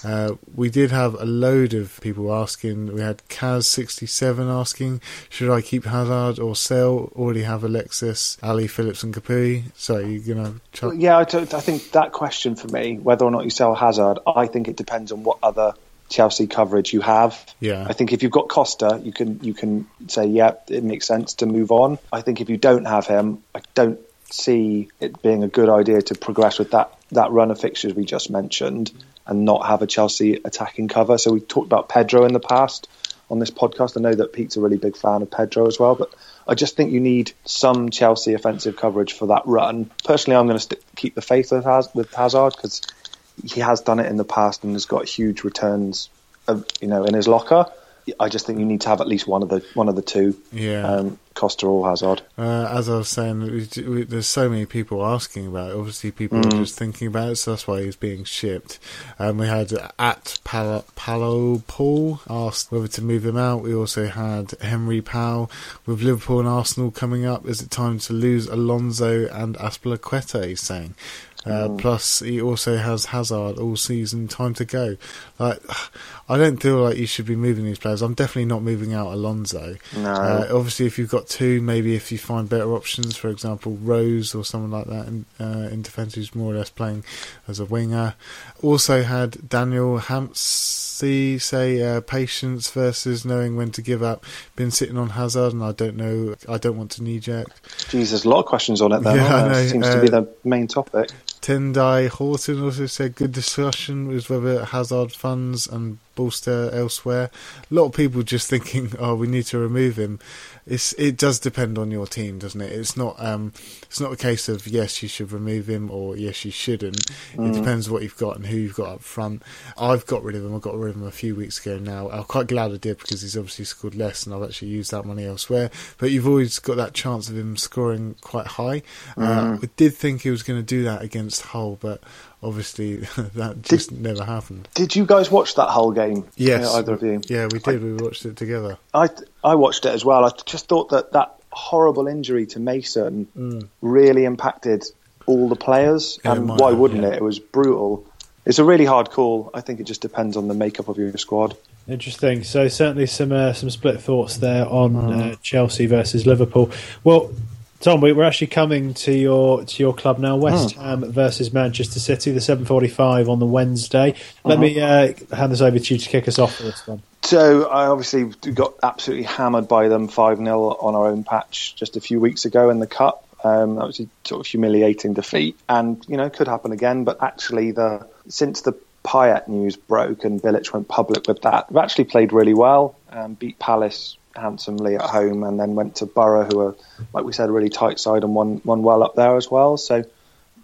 Uh, we did have a load of people asking. We had Kaz67 asking, should I keep Hazard or sell? Already have Alexis, Alli, Phillips, and Capoue. So you're gonna. Ch- yeah, I, t- I think that question for me, whether or not you sell Hazard, I think it depends on what other Chelsea coverage you have. Yeah. I think if you've got Costa, you can you can say, yeah, it makes sense to move on. I think if you don't have him, I don't see it being a good idea to progress with that that run of fixtures we just mentioned and not have a Chelsea attacking cover. So we talked about Pedro in the past on this podcast. I know that Pete's a really big fan of Pedro as well, but I just think you need some Chelsea offensive coverage for that run. Personally, I'm going to keep the faith with, Haz- with Hazard because he has done it in the past and has got huge returns, of, you know, in his locker. I just think you need to have at least one of the one of the two. Yeah. Um, Costa or Hazard. Uh, as I was saying, we, we, there's so many people asking about it. Obviously, people mm. are just thinking about it, so that's why he's being shipped. Um, we had at Palo, Palo Paul asked whether to move him out. We also had Henry Powell with Liverpool and Arsenal coming up. Is it time to lose Alonso and Azpilicueta? He's saying. Uh, mm. Plus, he also has Hazard all season. Time to go. Like, I don't feel like you should be moving these players. I'm definitely not moving out Alonso. No. Uh, obviously, if you've got two, maybe if you find better options, for example, Rose or someone like that in, uh, in defence who's more or less playing as a winger. Also had Daniel Hampsey say uh, patience versus knowing when to give up. Been sitting on Hazard, and I don't know. I don't want to knee jerk. Jesus, a lot of questions on it. Then yeah, seems to be uh, the main topic. Tendai Horton also said good discussion was whether Hazard funds and Bolster elsewhere. A lot of people just thinking, oh, we need to remove him. It's it does depend on your team, doesn't it? It's not um it's not a case of yes you should remove him or yes you shouldn't. Mm. It depends what you've got and who you've got up front. I've got rid of him. I got rid of him a few weeks ago now. I'm quite glad I did because he's obviously scored less and I've actually used that money elsewhere. But you've always got that chance of him scoring quite high. Uh, mm. Uh, I did think he was going to do that against Hull, but obviously that just did, never happened. Did you guys watch that whole game? Yes, either of you. Yeah, we did. I, we watched it together. I I watched it as well. I just thought that that horrible injury to Mason mm. really impacted all the players, yeah, and why have, wouldn't yeah. it? It was brutal. It's a really hard call. I think it just depends on the makeup of your squad. Interesting. So certainly some uh, some split thoughts there on mm. uh, Chelsea versus Liverpool. Well, Tom, we're actually coming to your to your club now. West oh. Ham versus Manchester City, the seven forty five on the Wednesday. Let uh-huh. me uh, hand this over to you to kick us off for this one. So I obviously got absolutely hammered by them five 0 on our own patch just a few weeks ago in the cup. Um, that was a sort of humiliating defeat, and you know could happen again. But actually, the since the Payet news broke and Bilic went public with that, we've actually played really well. Um, beat Palace handsomely at home, and then went to Borough, who are, like we said, a really tight side and won won well up there as well. So, a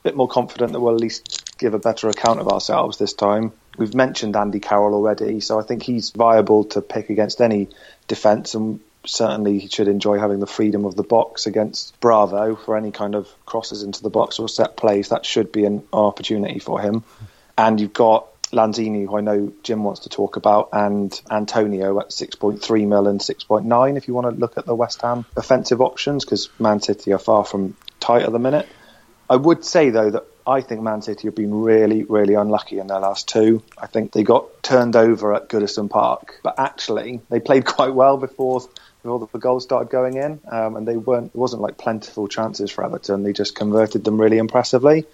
bit more confident that we'll at least give a better account of ourselves this time. We've mentioned Andy Carroll already, so I think he's viable to pick against any defence, and certainly he should enjoy having the freedom of the box against Bravo for any kind of crosses into the box or set plays. That should be an opportunity for him. And you've got Lanzini, who I know Jim wants to talk about, and Antonio at 6.3 mil and 6.9 if you want to look at the West Ham offensive options, because Man City are far from tight at the minute. I would say, though, that I think Man City have been really, really unlucky in their last two. I think they got turned over at Goodison Park, but actually they played quite well before before the goals started going in, um, and they weren't. It wasn't like plentiful chances for Everton. They just converted them really impressively,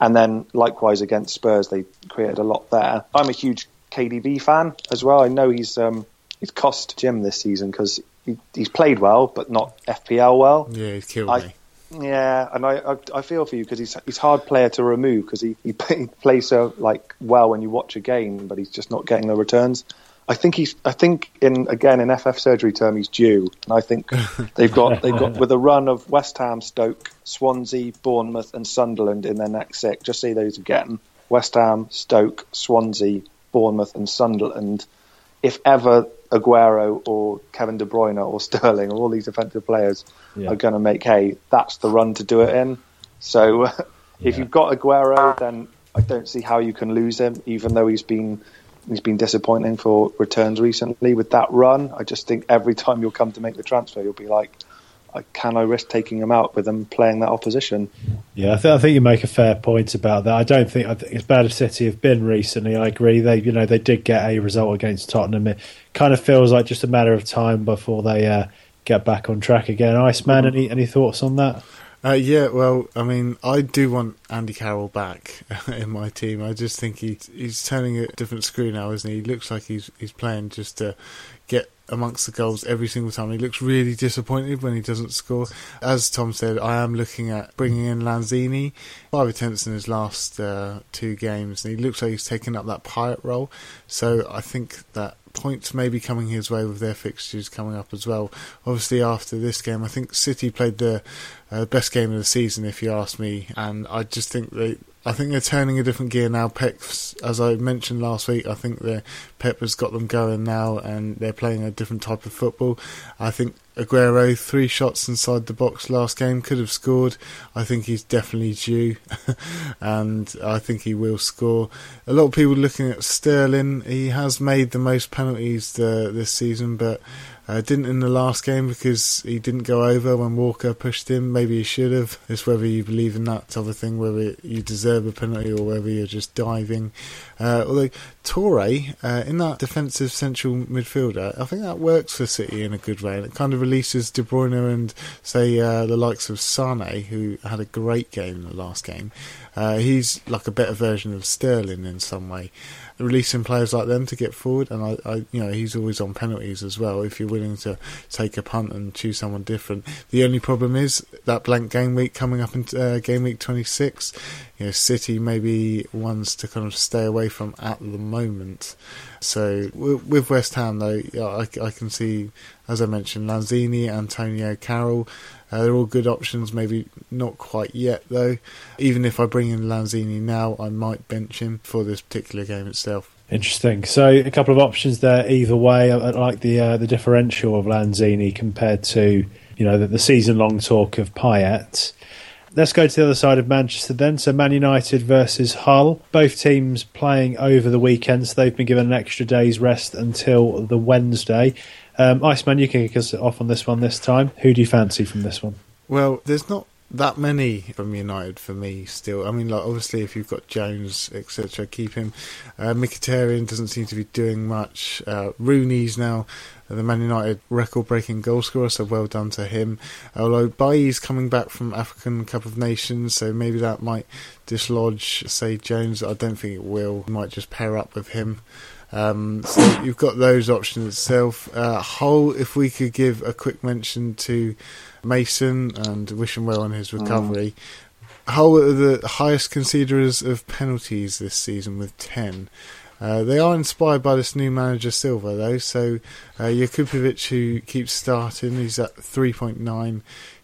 and then likewise against Spurs, they created a lot there. I'm a huge KDB fan as well. I know he's um, he's cost Jim this season because he, he's played well, but not FPL well. Yeah, he's killed I, me. Yeah, and I I, I feel for you because he's he's hard player to remove because he, he he plays so like well when you watch a game, but he's just not getting the returns. I think he's I think in again in FF surgery term he's due, and I think they've got they've got with a run of West Ham, Stoke, Swansea, Bournemouth, and Sunderland in their next six. Just say those again: West Ham, Stoke, Swansea, Bournemouth, and Sunderland. If ever Aguero or Kevin De Bruyne or Sterling or all these defensive players Yeah. are going to make hay, that's the run to do it in. So if Yeah. you've got Aguero, then I don't see how you can lose him, even though he's been he's been disappointing for returns recently with that run. I just think every time you'll come to make the transfer, you'll be like, can I risk taking him out with them playing that opposition? Yeah, I, th- I think you make a fair point about that. I don't think I think as bad as City have been recently. I agree. They, you know, they did get a result against Tottenham. It kind of feels like just a matter of time before they uh, get back on track again. Iceman, any any thoughts on that? Uh, yeah, well, I mean, I do want Andy Carroll back in my team. I just think he he's turning a different screw now, isn't he? He looks like he's he's playing just to get amongst the goals every single time. He looks really disappointed when he doesn't score. As Tom said, I am looking at bringing in Lanzini. Five attempts in his last uh, two games, and he looks like he's taken up that Payet role. So I think that points may be coming his way with their fixtures coming up as well. Obviously, after this game, I think City played the uh, best game of the season, if you ask me, and I just think they. I think they're turning a different gear now. Pep's, as I mentioned last week, I think the Pep has got them going now, and they're playing a different type of football. I think Aguero three shots inside the box last game could have scored. I think he's definitely due, and I think he will score. A lot of people looking at Sterling. He has made the most penalties uh, this season, but uh, didn't in the last game because he didn't go over when Walker pushed him. Maybe he should have. It's whether you believe in that of thing, whether you deserve a penalty or whether you're just diving. Uh, although Touré, uh, in that defensive central midfielder, I think that works for City in a good way, and it kind of releases De Bruyne and say uh, the likes of Sane, who had a great game in the last game. Uh, he's like a better version of Sterling in some way releasing players like them to get forward, and I, I, you know, he's always on penalties as well. If you're willing to take a punt and choose someone different, the only problem is that blank game week coming up in uh, game week 26. You know, City maybe ones to kind of stay away from at the moment. So with, West Ham though, I, I can see, as I mentioned, Lanzini, Antonio, Carroll. Uh, they're all good options, maybe not quite yet though. Even if I bring in Lanzini now, I might bench him for this particular game itself. Interesting. So a couple of options there. Either way, I, like the uh, the differential of Lanzini compared to you know the, the season long talk of Payet. Let's go to the other side of Manchester then. So Man United versus Hull. Both teams playing over the weekend, so they've been given an extra day's rest until the Wednesday. Um, Iceman, you can kick us off on this one this time. Who do you fancy from this one? Well, there's not that many from United for me still. I mean, like obviously, if you've got Jones, etc., keep him. Uh, Mkhitaryan doesn't seem to be doing much. Uh, Rooney's now the Man United record-breaking goalscorer, so well done to him. Although Bailly's coming back from African Cup of Nations, so maybe that might dislodge, say, Jones. I don't think it will. Might just pair up with him. Um, so you've got those options itself. Uh, Hull, if we could give a quick mention to Mason and wish him well on his recovery. Hull are the highest conceders of penalties this season with 10. Uh, they are inspired by this new manager Silva though, so uh, Jakupovic who keeps starting, he's at 3.9,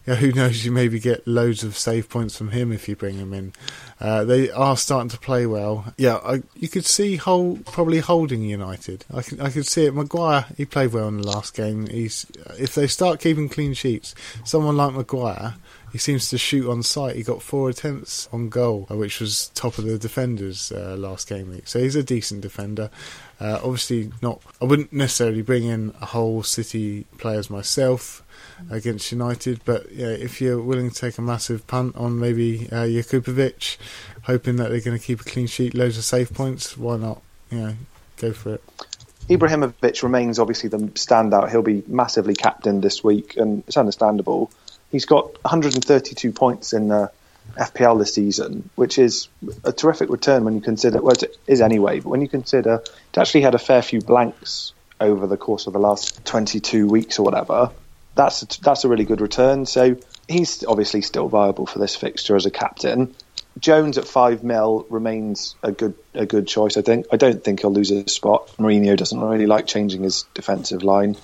know, who knows? You maybe get loads of save points from him if you bring him in. Uh, they are starting to play well. Yeah, I, you could see Hull probably holding United. I can, I could see it. Maguire, he played well in the last game. He's if they start keeping clean sheets, someone like Maguire he seems to shoot on sight. He got four attempts on goal, uh, which was top of the defenders uh, last game week. So he's a decent defender. Uh, obviously, not. I wouldn't necessarily bring in a whole City players myself against United, but yeah, if you're willing to take a massive punt on maybe uh, Jakupovic, hoping that they're going to keep a clean sheet, loads of save points, why not? You know, go for it. Ibrahimovic remains obviously the standout. He'll be massively captained this week, and it's understandable. He's got 132 points in the FPL this season, which is a terrific return when you consider, well, it is anyway, but when you consider it actually had a fair few blanks over the course of the last 22 weeks or whatever. That's a, that's a really good return. So he's obviously still viable for this fixture as a captain. Jones at five mil remains a good a good choice. I think. I don't think he'll lose a spot. Mourinho doesn't really like changing his defensive line.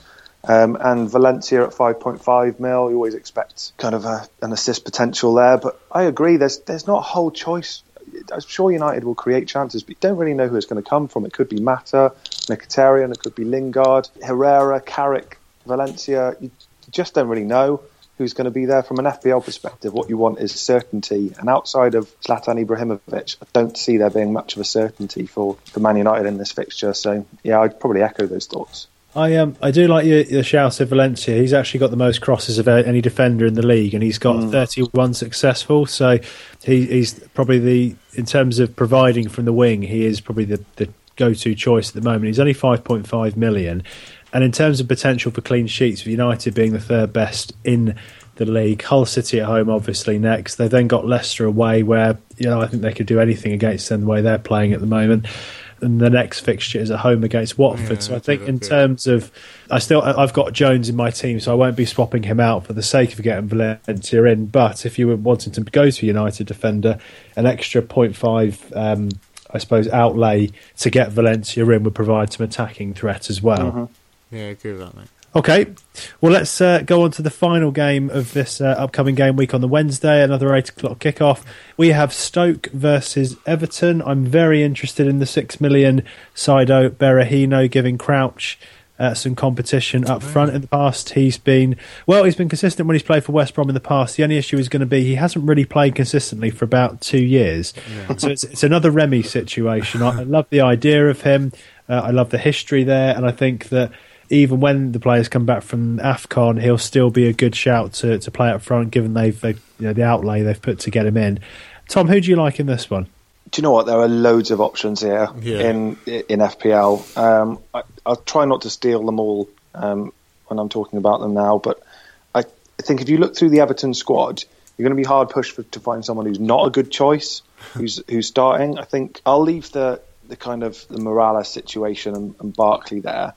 Um, and Valencia at 5.5 mil, you always expect kind of a, an assist potential there. But I agree, there's there's not a whole choice. I'm sure United will create chances, but you don't really know who it's going to come from. It could be Mata, Mkhitaryan, it could be Lingard, Herrera, Carrick, Valencia. You just don't really know who's going to be there from an FPL perspective. What you want is certainty, and outside of Zlatan Ibrahimovic, I don't see there being much of a certainty for, for Man United in this fixture. So yeah, I'd probably echo those thoughts. I um I do like your, your shout of Valencia. He's actually got the most crosses of any defender in the league, and he's got mm. 31 successful. So he, he's probably the in terms of providing from the wing, he is probably the, the go to choice at the moment. He's only 5.5 million, and in terms of potential for clean sheets, for United being the third best in the league, Hull City at home obviously next. They've then got Leicester away, where you know I think they could do anything against them the way they're playing at the moment and the next fixture is at home against Watford. Yeah, so I think in terms of, I still I've got Jones in my team, so I won't be swapping him out for the sake of getting Valencia in. But if you were wanting to go to United defender, an extra 0.5, um, I suppose, outlay to get Valencia in would provide some attacking threat as well. Mm-hmm. Yeah, I agree with that, mate. Okay, well, let's uh, go on to the final game of this uh, upcoming game week on the Wednesday, another 8 o'clock kickoff. We have Stoke versus Everton. I'm very interested in the 6 million Saido Berahino giving Crouch uh, some competition up front in the past. He's been, well, he's been consistent when he's played for West Brom in the past. The only issue is going to be he hasn't really played consistently for about two years. Yeah. So it's, it's, another Remy situation. I, I love the idea of him. Uh, I love the history there, and I think that even when the players come back from Afcon, he'll still be a good shout to, to play up front, given they've, they, you know, the outlay they've put to get him in. Tom, who do you like in this one? Do you know what? There are loads of options here yeah. in in FPL. Um, I, will try not to steal them all um, when I'm talking about them now, but I, I think if you look through the Everton squad, you're going to be hard pushed for, to find someone who's not a good choice, who's who's starting. I think I'll leave the the kind of the Mirallas situation and, and Barkley there.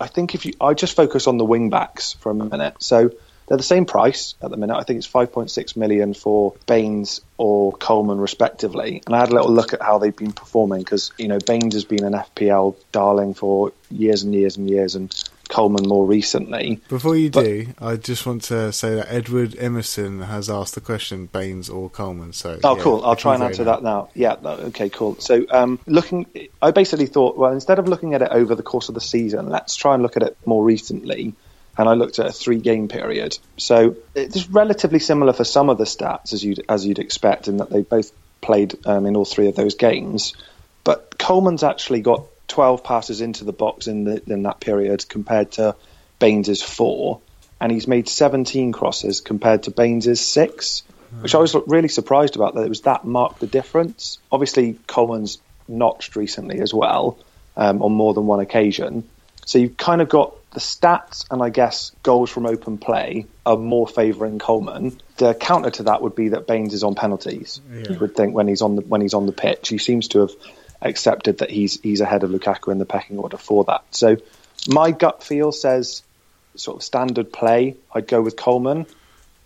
I think if you, I just focus on the wing backs for a minute. So they're the same price at the minute. I think it's 5.6 million for Baines or Coleman, respectively. And I had a little look at how they've been performing because you know Baines has been an FPL darling for years and years and years, and Coleman more recently. Before you but, do, I just want to say that Edward Emerson has asked the question Baines or Coleman. So oh, yeah, cool. I'll try and answer that now. Yeah. Okay. Cool. So um, looking, I basically thought, well, instead of looking at it over the course of the season, let's try and look at it more recently. And I looked at a three-game period. So it's relatively similar for some of the stats as you'd as you'd expect, in that they both played um, in all three of those games. But Coleman's actually got 12 passes into the box in, the, in that period compared to Baines's four, and he's made 17 crosses compared to Baines's six, mm. which I was really surprised about that it was that marked the difference. Obviously, Coleman's notched recently as well um, on more than one occasion. So you've kind of got the stats and I guess goals from open play are more favouring Coleman. The counter to that would be that Baines is on penalties. Yeah. You would think when he's on the when he's on the pitch, he seems to have accepted that he's he's ahead of Lukaku in the pecking order for that. So my gut feel says sort of standard play, I'd go with Coleman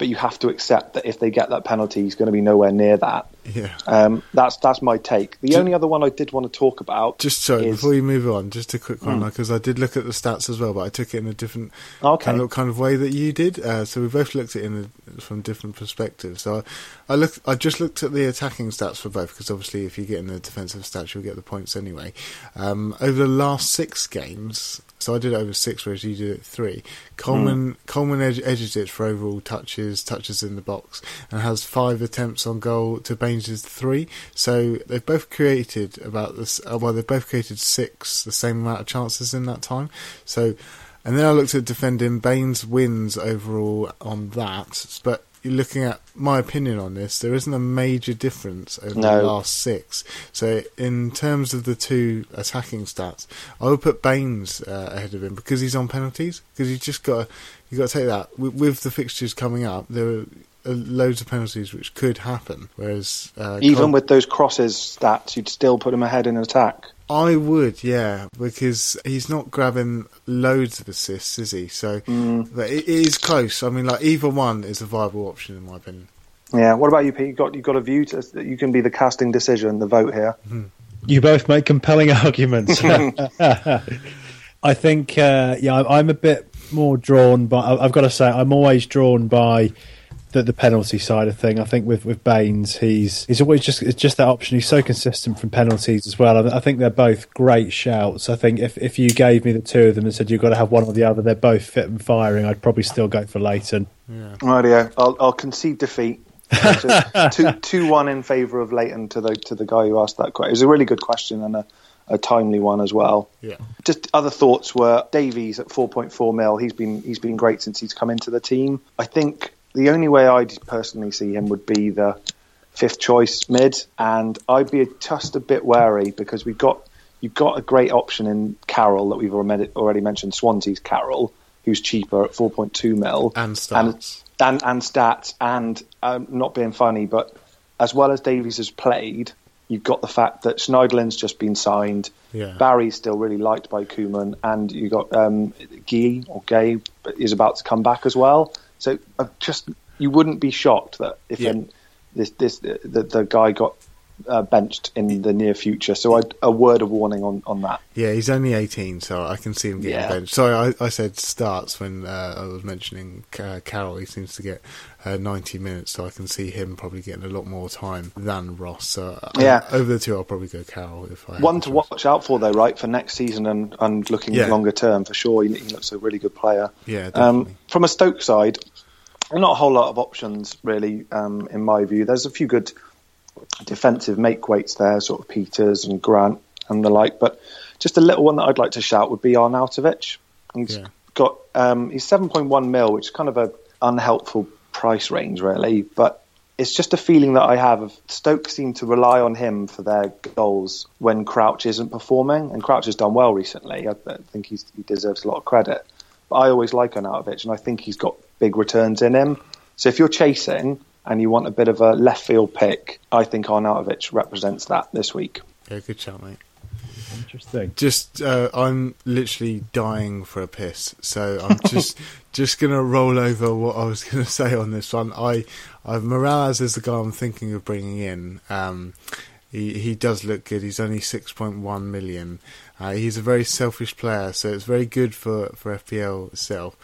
but you have to accept that if they get that penalty, he's going to be nowhere near that. Yeah. Um, that's that's my take. The only other one I did want to talk about, Just sorry, is- before you move on, just a quick one Mm. because I did look at the stats as well, but I took it in a different Okay. kind of kind of way that you did. Uh, so we both looked at it in a, from different perspectives. So I, I looked, I just looked at the attacking stats for both because obviously if you get in the defensive stats, you'll get the points anyway. Um, over the last six games. So I did it over six, whereas you did it three. Coleman Coleman edge, edges it for overall touches, touches in the box, and has five attempts on goal to Baines' three. So they've both created about this. Uh, well, they've both created six, the same amount of chances in that time. So, and then I looked at defending. Baines wins overall on that, but you're looking at my opinion on this. There isn't a major difference over the last six. So, in terms of the two attacking stats, I would put Baines uh, ahead of him because he's on penalties. Because you just got you got to take that with, with the fixtures coming up. There are uh, loads of penalties which could happen. Whereas uh, even Col- with those crosses stats, you'd still put him ahead in attack. I would, yeah, because he's not grabbing loads of assists, is he? So, but it is close. I mean, like either one is a viable option in my opinion. Yeah. What about you, Pete? You got you got a view to you can be the casting decision, the vote here. You both make compelling arguments. I think, uh, yeah, I'm- I'm a bit more drawn, but I've got to say, I'm always drawn by the, the penalty side of thing. I think with, with Baines, he's he's always just it's just that option. He's so consistent from penalties as well. I, I think they're both great shouts. I think if if you gave me the two of them and said you've got to have one or the other, they're both fit and firing. I'd probably still go for Leighton. Yeah. Rightio. I'll, I'll concede defeat. So two, two one in favour of Leighton to the to the guy who asked that question. It was a really good question and a, a timely one as well. Yeah. Just other thoughts were Davies at 4.4 mil. He's been he's been great since he's come into the team. I think the only way I'd personally see him would be the fifth choice mid, and I'd be just a bit wary because we've got you've got a great option in Carroll that we've already mentioned. Swansea's Carroll, who's cheaper at 4.2 mil, And starts. and and stats, and um, not being funny, but as well as Davies has played, you've got the fact that Schneiderlin's just been signed. Yeah. Barry's still really liked by Koeman, and you got um, Guy or Gay is about to come back as well. So uh, just you wouldn't be shocked that if Yeah. an- this this the, the guy got uh, benched in the near future. So I'd, a word of warning on, on that. Yeah, he's only 18, so I can see him getting Yeah. benched. Sorry, I, I said starts when uh, I was mentioning uh, Carroll. He seems to get uh, 90 minutes, so I can see him probably getting a lot more time than Ross. So uh, Yeah. over the two, I'll probably go Carroll if I. One to choice. watch out for though, right, for next season and, and looking Yeah. longer term for sure. He, he looks a really good player. Yeah. Um, from a Stoke side, not a whole lot of options really, um, in my view. There's a few good defensive make weights there, sort of Peters and Grant and the like, but just a little one that I'd like to shout would be Arnautovic. He's Yeah. got um, he's 7.1 mil, which is kind of a unhelpful price range really, but it's just a feeling that I have of Stoke seem to rely on him for their goals when Crouch isn't performing, and Crouch has done well recently. I think he deserves a lot of credit. But I always like Arnautovic, and I think he's got big returns in him. So if you're chasing and you want a bit of a left field pick, I think Arnautovic represents that this week. Yeah, good shout, mate. Interesting. Just, uh, I'm literally dying for a piss, so I'm just just gonna roll over what I was gonna say on this one. I, I Mirallas is the guy I'm thinking of bringing in. Um, he he does look good. He's only 6.1 million. Uh, he's a very selfish player, so it's very good for for FPL itself.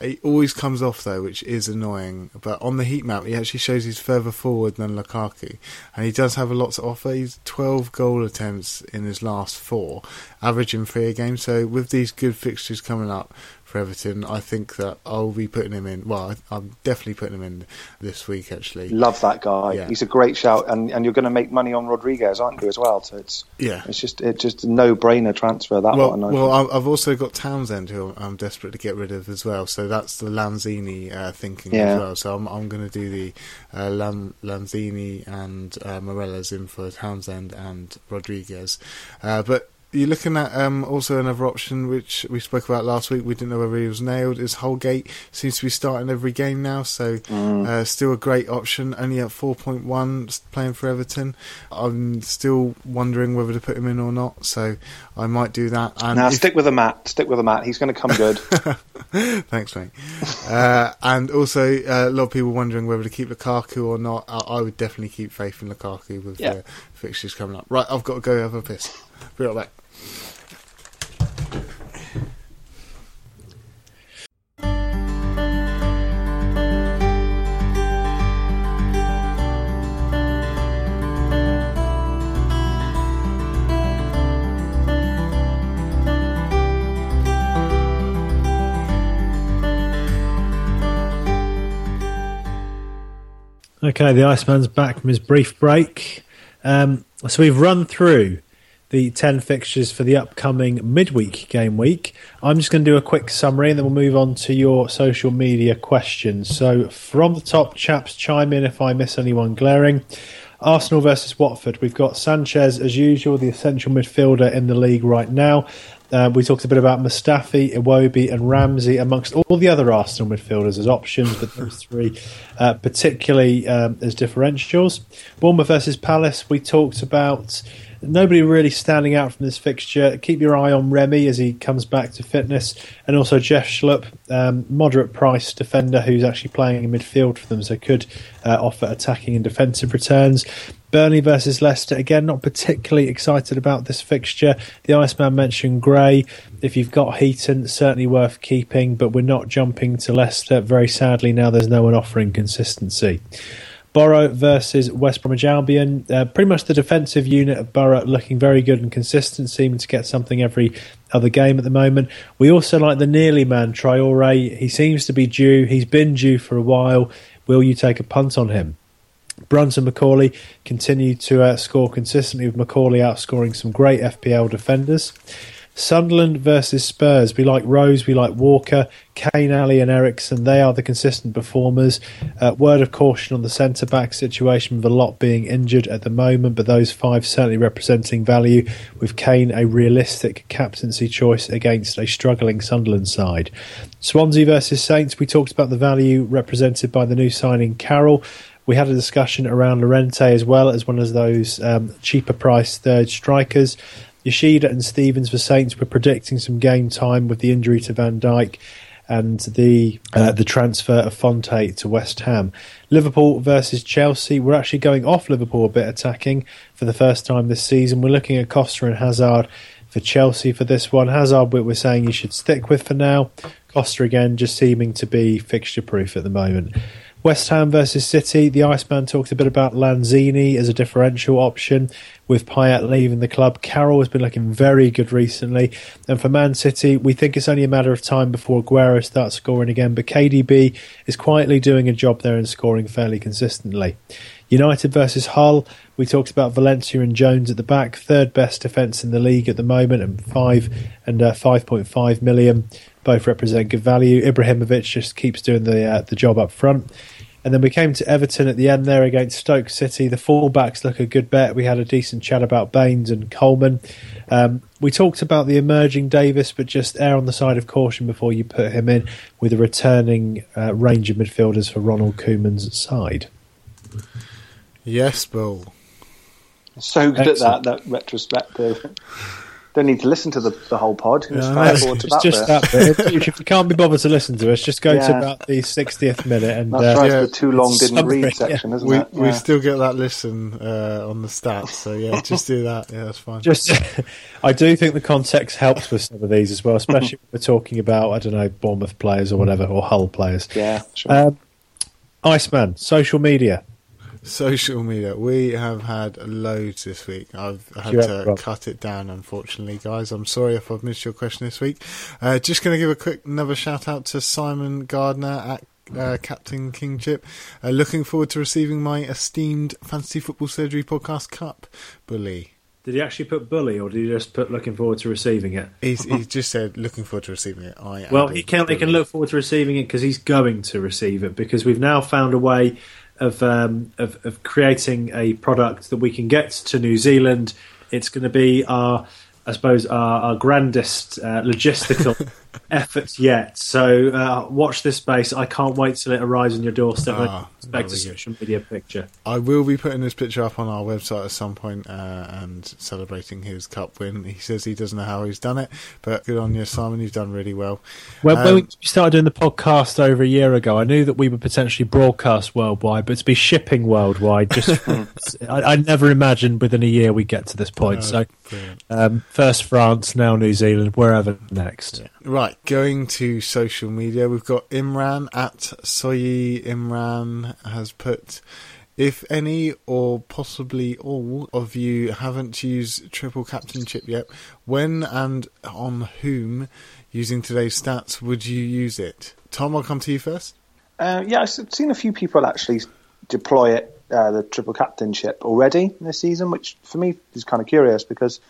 He always comes off though, which is annoying. But on the heat map, he actually shows he's further forward than Lukaku, and he does have a lot to offer. He's 12 goal attempts in his last four, averaging three a game. So with these good fixtures coming up for Everton, I think that I'll be putting him in. Well, I, I'm definitely putting him in this week. Actually, Love that guy. Yeah. He's a great shout, and, and you're going to make money on Rodriguez, aren't you, as well? So it's yeah. it's just it's just a no brainer transfer that Well, one. I well, think. I- I've also got Townsend, who I'm desperate to get rid of as well. So that's the Lanzini uh, thinking Yeah. as well. So I'm, I'm going to do the uh, Lan- Lanzini and uh, Mirallas in for Townsend and Rodriguez. Uh, but you're looking at um, also another option which we spoke about last week. We didn't know whether he was nailed. Is Holgate seems to be starting every game now, so mm. uh, still a great option. Only at 4.1, playing for Everton. I'm still wondering whether to put him in or not, so I might do that. And now if... stick with the mat. Stick with the mat. He's going to come good. Thanks, mate. uh, and also uh, a lot of people wondering whether to keep Lukaku or not. I, I would definitely keep faith in Lukaku with yeah. Fixtures coming up. Right, I've got to go have a piss. Be right back. Okay, the Iceman's back from his brief break. Um, so we've run through the 10 fixtures for the upcoming midweek game week. I'm just going to do a quick summary and then we'll move on to your social media questions. So, from the top, chaps, chime in if I miss anyone glaring. Arsenal versus Watford. We've got Sanchez, as usual, the essential midfielder in the league right now. Uh, we talked a bit about Mustafi, Iwobi, and Ramsey amongst all the other Arsenal midfielders as options, but those three uh, particularly um, as differentials. Bournemouth versus Palace, we talked about nobody really standing out from this fixture. Keep your eye on Remy as he comes back to fitness, and also Jeff Schlupp, um, moderate price defender who's actually playing in midfield for them, so could uh, offer attacking and defensive returns. Burnley versus Leicester, again, not particularly excited about this fixture. The Iceman mentioned Gray. If you've got Heaton, certainly worth keeping, but we're not jumping to Leicester. Very sadly, now there's no one offering consistency. Borough versus West Bromwich Albion. Uh, pretty much the defensive unit of Borough looking very good and consistent, seeming to get something every other game at the moment. We also like the nearly man, Traore. He seems to be due. He's been due for a while. Will you take a punt on him? Brunson McAuley continue to uh, score consistently with McAuley outscoring some great FPL defenders. Sunderland versus Spurs. We like Rose, we like Walker, Kane, Alli, and Eriksen. They are the consistent performers. Uh, word of caution on the centre back situation with a lot being injured at the moment, but those five certainly representing value, with Kane a realistic captaincy choice against a struggling Sunderland side. Swansea versus Saints. We talked about the value represented by the new signing Carroll. We had a discussion around Llorente as well as one of those um, cheaper price third strikers. Yoshida and Stephens for Saints were predicting some game time with the injury to Van Dijk and the uh, the transfer of Fonte to West Ham. Liverpool versus Chelsea. We're actually going off Liverpool a bit attacking for the first time this season. We're looking at Costa and Hazard for Chelsea for this one. Hazard, we're saying you should stick with for now. Costa again, just seeming to be fixture proof at the moment. West Ham versus City. The Iceman talked a bit about Lanzini as a differential option with Payet leaving the club. Carroll has been looking very good recently. And for Man City, we think it's only a matter of time before Aguero starts scoring again. But KDB is quietly doing a job there and scoring fairly consistently. United versus Hull. We talked about Valencia and Jones at the back, third best defence in the league at the moment, and five and uh, five point five million. Both represent good value. Ibrahimovic just keeps doing the uh, the job up front. And then we came to Everton at the end there against Stoke City. The fullbacks look a good bet. We had a decent chat about Baines and Coleman. Um, we talked about the emerging Davies, but just err on the side of caution before you put him in with a returning uh, range of midfielders for Ronald Koeman's side. Yes, Bill. So good Excellent. at that, that retrospective don't need to listen to the, the whole pod. Yeah, it's that just bit. that bit. if, you can't be bothered to listen to us, just go yeah. to about the 60th minute. and That's uh, right, yeah, the too long didn't read section, isn't we, it? We still get that listen uh, on the stats, so yeah, just do that. Yeah, that's fine. Just, I do think the context helps with some of these as well, especially when we're talking about, I don't know, Bournemouth players or whatever, or Hull players. Yeah, sure. Um, Iceman, social media. Social media. We have had loads this week. I've had to cut it down, unfortunately, guys. I'm sorry if I've missed your question this week. Uh, just going to give a quick another shout out to Simon Gardner at uh, Captain Kingship. Uh, looking forward to receiving my esteemed Fantasy Football Surgery Podcast Cup, Bully. Did he actually put bully, or did he just put looking forward to receiving it? He's, he just said looking forward to receiving it. I well, he can. He can look forward to receiving it because he's going to receive it because we've now found a way of, um, of, of creating a product that we can get to New Zealand. It's going to be our I suppose, our, our grandest uh, logistical efforts yet. So uh, watch this space. I can't wait till it arrives on your doorstep. Ah, Expect a that'll be social media picture. I will be putting this picture up on our website at some point uh, and celebrating his cup win. He says he doesn't know how he's done it, but good on you, Simon. You've done really well. When, when we Um, started doing the podcast over a year ago, I knew that we would potentially broadcast worldwide, but to be shipping worldwide, just I, I never imagined within a year we'd get to this point. Oh, so um, first France, now New Zealand, wherever next. Right, going to social media, we've got Imran at Soyi Imran has put. If any or possibly all of you haven't used triple captainship yet, when and on whom, using today's stats, would you use it? Tom, I'll come to you first. Uh, yeah, I've seen a few people actually deploy it, uh, the triple captainship already this season, which for me is kind of curious because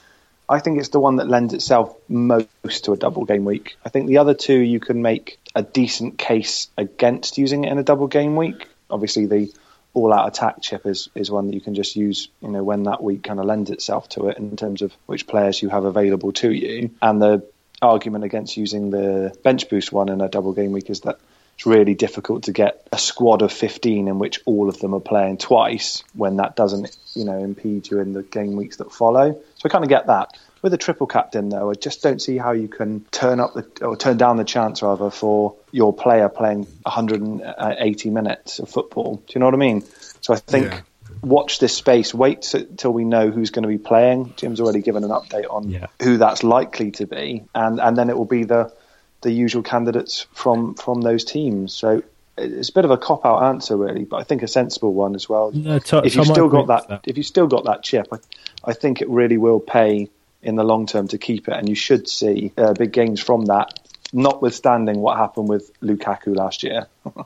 I think it's the one that lends itself most to a double game week. I think the other two you can make a decent case against using it in a double game week. Obviously, the all out attack chip is, is one that you can just use, you know, when that week kind of lends itself to it in terms of which players you have available to you. And the argument against using the bench boost one in a double game week is that it's really difficult to get a squad of 15 in which all of them are playing twice when that doesn't, you know, impede you in the game weeks that follow. So I kind of get that. With a triple captain, though, I just don't see how you can turn up the or turn down the chance rather for your player playing 180 uh, minutes of football. Do you know what I mean? So I think Yeah. watch this space. Wait till we know who's going to be playing. Jim's already given an update on Yeah. who that's likely to be, and and then it will be the the usual candidates from from those teams. So it's a bit of a cop out answer, really, but I think a sensible one as well. No, To- if you've still got with that, if you've still got that chip, I, I think it really will pay in the long term to keep it, and you should see uh, big gains from that. Notwithstanding what happened with Lukaku last year,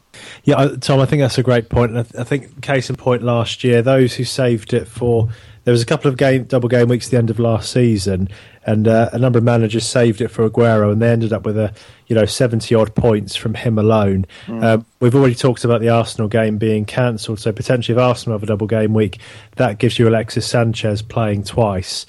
Yeah, Tom, I think that's a great point. And I, th- I think case in point last year, those who saved it for there was a couple of game double game weeks at the end of last season, and uh, a number of managers saved it for Aguero, and they ended up with a you know seventy odd points from him alone. Um, we've already talked about the Arsenal game being cancelled, so potentially if Arsenal have a double game week, that gives you Alexis Sanchez playing twice.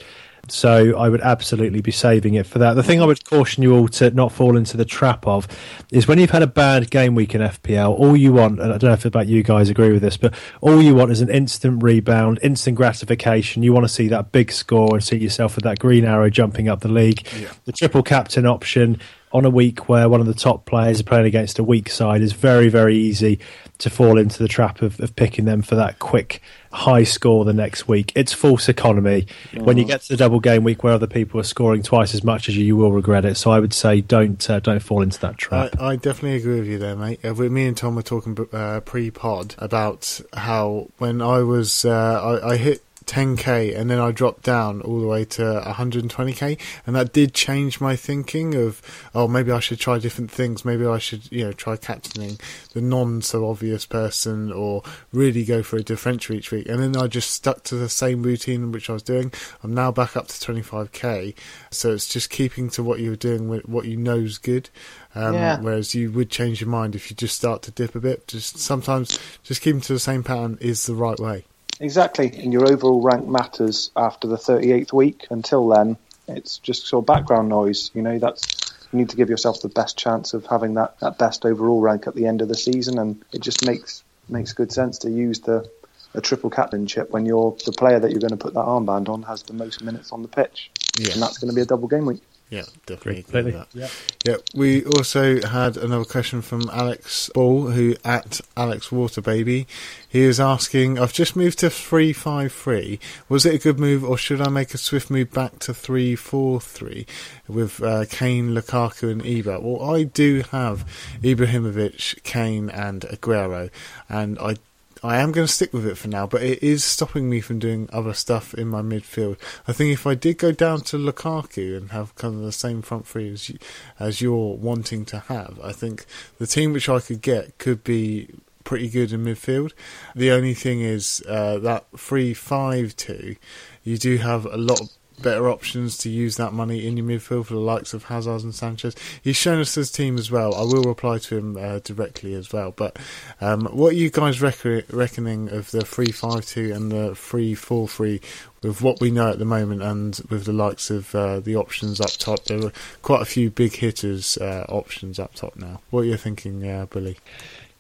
So I would absolutely be saving it for that. The thing I would caution you all to not fall into the trap of is when you've had a bad game week in FPL, all you want, and I don't know if about you guys agree with this, but all you want is an instant rebound, instant gratification. You want to see that big score and see yourself with that green arrow jumping up the league. The triple captain option on a week where one of the top players are playing against a weak side is very, very easy to fall into the trap of, of picking them for that quick high score the next week. It's false economy. When you get to the double game week where other people are scoring twice as much as you, you will regret it. So I would say don't uh, don't fall into that trap. I, I definitely agree with you there, mate. Uh, we- me and Tom were talking uh, pre-pod about how when I was uh, I, I hit 10k and then I dropped down all the way to 120k, and that did change my thinking of oh maybe I should try different things. Maybe I should you know try captaining the non so obvious person or really go for a differential each week. And then I just stuck to the same routine which I was doing. I'm now back up to 25k, so it's just keeping to what you were doing, with what you know is good. Um, Yeah. Whereas you would change your mind if you just start to dip a bit. Just sometimes just keeping to the same pattern is the right way. Exactly, and your overall rank matters after the 38th week. Until then, it's just sort of background noise. You know, that's you need to give yourself the best chance of having that, that best overall rank at the end of the season, and it just makes makes good sense to use the a triple captainship when you're the player that you're going to put that armband on has the most minutes on the pitch, Yeah. and that's going to be a double game week. Yeah, definitely. agree that. Yeah. Yeah, we also had another question from Alex Ball, who at Alex Waterbaby. He is asking, I've just moved to 353. Was it a good move or should I make a swift move back to 343 with uh, Kane, Lukaku and Ibra? Well, I do have Ibrahimovic, Kane and Aguero and I I am going to stick with it for now, but it is stopping me from doing other stuff in my midfield. I think if I did go down to Lukaku and have kind of the same front three as you, as you're wanting to have, I think the team which I could get could be pretty good in midfield. The only thing is uh, that three five two, you do have a lot better options to use that money in your midfield for the likes of Hazard and Sanchez? He's shown us his team as well. I will reply to him uh, directly as well. But um, what are you guys reckon- reckoning of the three five two and the three four three with what we know at the moment and with the likes of uh, the options up top? There are quite a few big hitters uh, options up top now. What are you thinking, uh, Billy?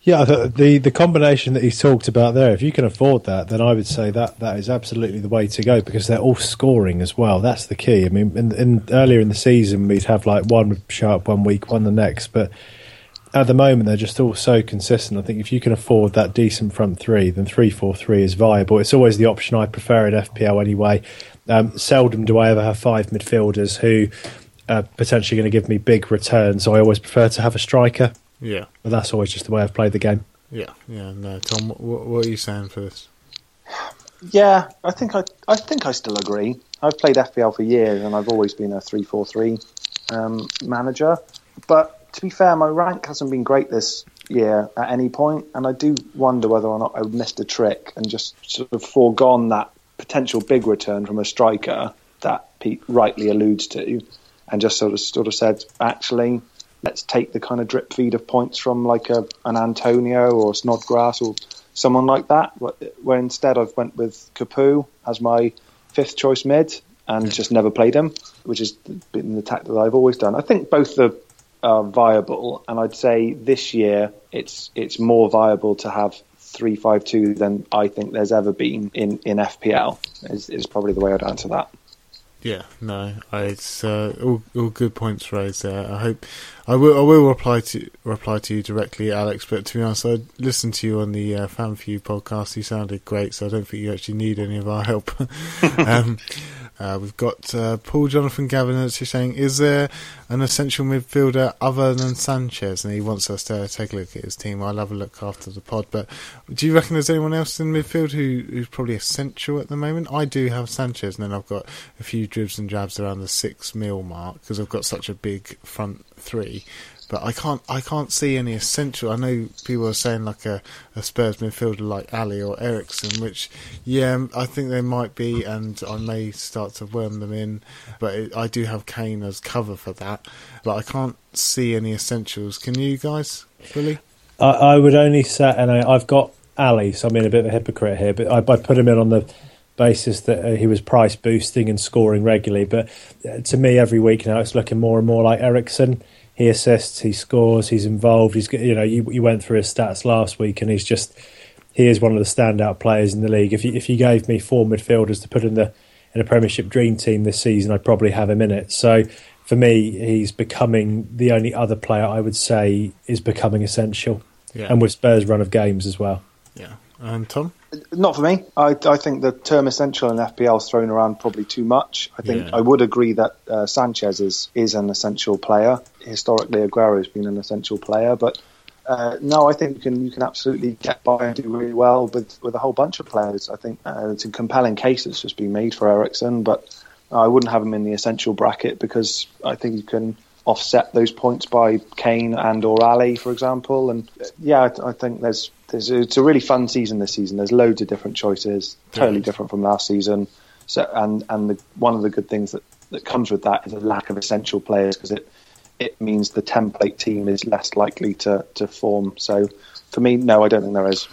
Yeah, the, the, combination that he's talked about there, if you can afford that, then I would say that that is absolutely the way to go because they're all scoring as well. That's the key. I mean, in, in earlier in the season, we'd have like one sharp one week, one the next, but at the moment they're just all so consistent. I think if you can afford that decent front three, then three four three is viable. It's always the option I prefer in FPL anyway. Um, seldom do I ever have five midfielders who are potentially going to give me big returns. So I always prefer to have a striker. Yeah, but that's always just the way I've played the game. Yeah, yeah. No, Tom, what, what are you saying for this? Yeah, I think I, I think I still agree. I've played FPL for years, and I've always been a three-four-three um, manager. But to be fair, my rank hasn't been great this year at any point, and I do wonder whether or not I missed a trick and just sort of foregone that potential big return from a striker that Pete rightly alludes to, and just sort of sort of said, actually, let's take the kind of drip feed of points from like a, an Antonio or Snodgrass or someone like that. Where instead I've went with Capoue as my fifth choice mid and just never played him, which has been the tact that I've always done. I think both are uh, viable, and I'd say this year it's it's more viable to have three five two than I think there's ever been in in FPL. Is, is probably the way I'd answer that. Yeah, no, it's uh, all all good points raised there. I hope I will I will reply to reply to you directly, Alex. But to be honest, I listened to you on the uh, Fan View podcast. You sounded great, so I don't think you actually need any of our help. um, uh, we've got uh, Paul Jonathan Gavin that's saying, is there an essential midfielder other than Sanchez? And he wants us to take a look at his team. I'll have a look after the pod. But do you reckon there's anyone else in midfield who, who's probably essential at the moment? I do have Sanchez, and then I've got a few dribs and jabs around the six mil mark because I've got such a big front three but I can't I can't see any essential. I know people are saying like a, a Spurs midfielder like Alli or Eriksen, which yeah, I think they might be, and I may start to worm them in. But it, I do have Kane as cover for that, but I can't see any essentials. Can you guys, really? I, I would only say, and I, have got Alli, so I'm being a bit of a hypocrite here, but I, I put him in on the basis that uh, he was price boosting and scoring regularly. But uh, to me, every week now, it's looking more and more like Eriksen he assists, he scores, he's involved. He's you know you, you went through his stats last week, and he's just he is one of the standout players in the league. If you if you gave me four midfielders to put in the in a Premiership dream team this season, I'd probably have him in it. So for me, he's becoming the only other player I would say is becoming essential, yeah. and with Spurs' run of games as well. Yeah, and Tom. Not for me. I, I, think the term essential in FPL is thrown around probably too much. I think yeah. I would agree that uh, Sanchez is, is an essential player. Historically, Aguero has been an essential player, but uh, no, I think you can you can absolutely get by and do really well with, with a whole bunch of players. I think uh, it's a compelling case that's just been made for Eriksen, but I wouldn't have him in the essential bracket because I think you can offset those points by Kane and or Alli, for example. And uh, yeah, I, I think there's there's, it's a really fun season this season. There's loads of different choices, totally yes. different from last season. So, and and the, one of the good things that, that comes with that is a lack of essential players because it it means the template team is less likely to, to form. So, for me, no, I don't think there is.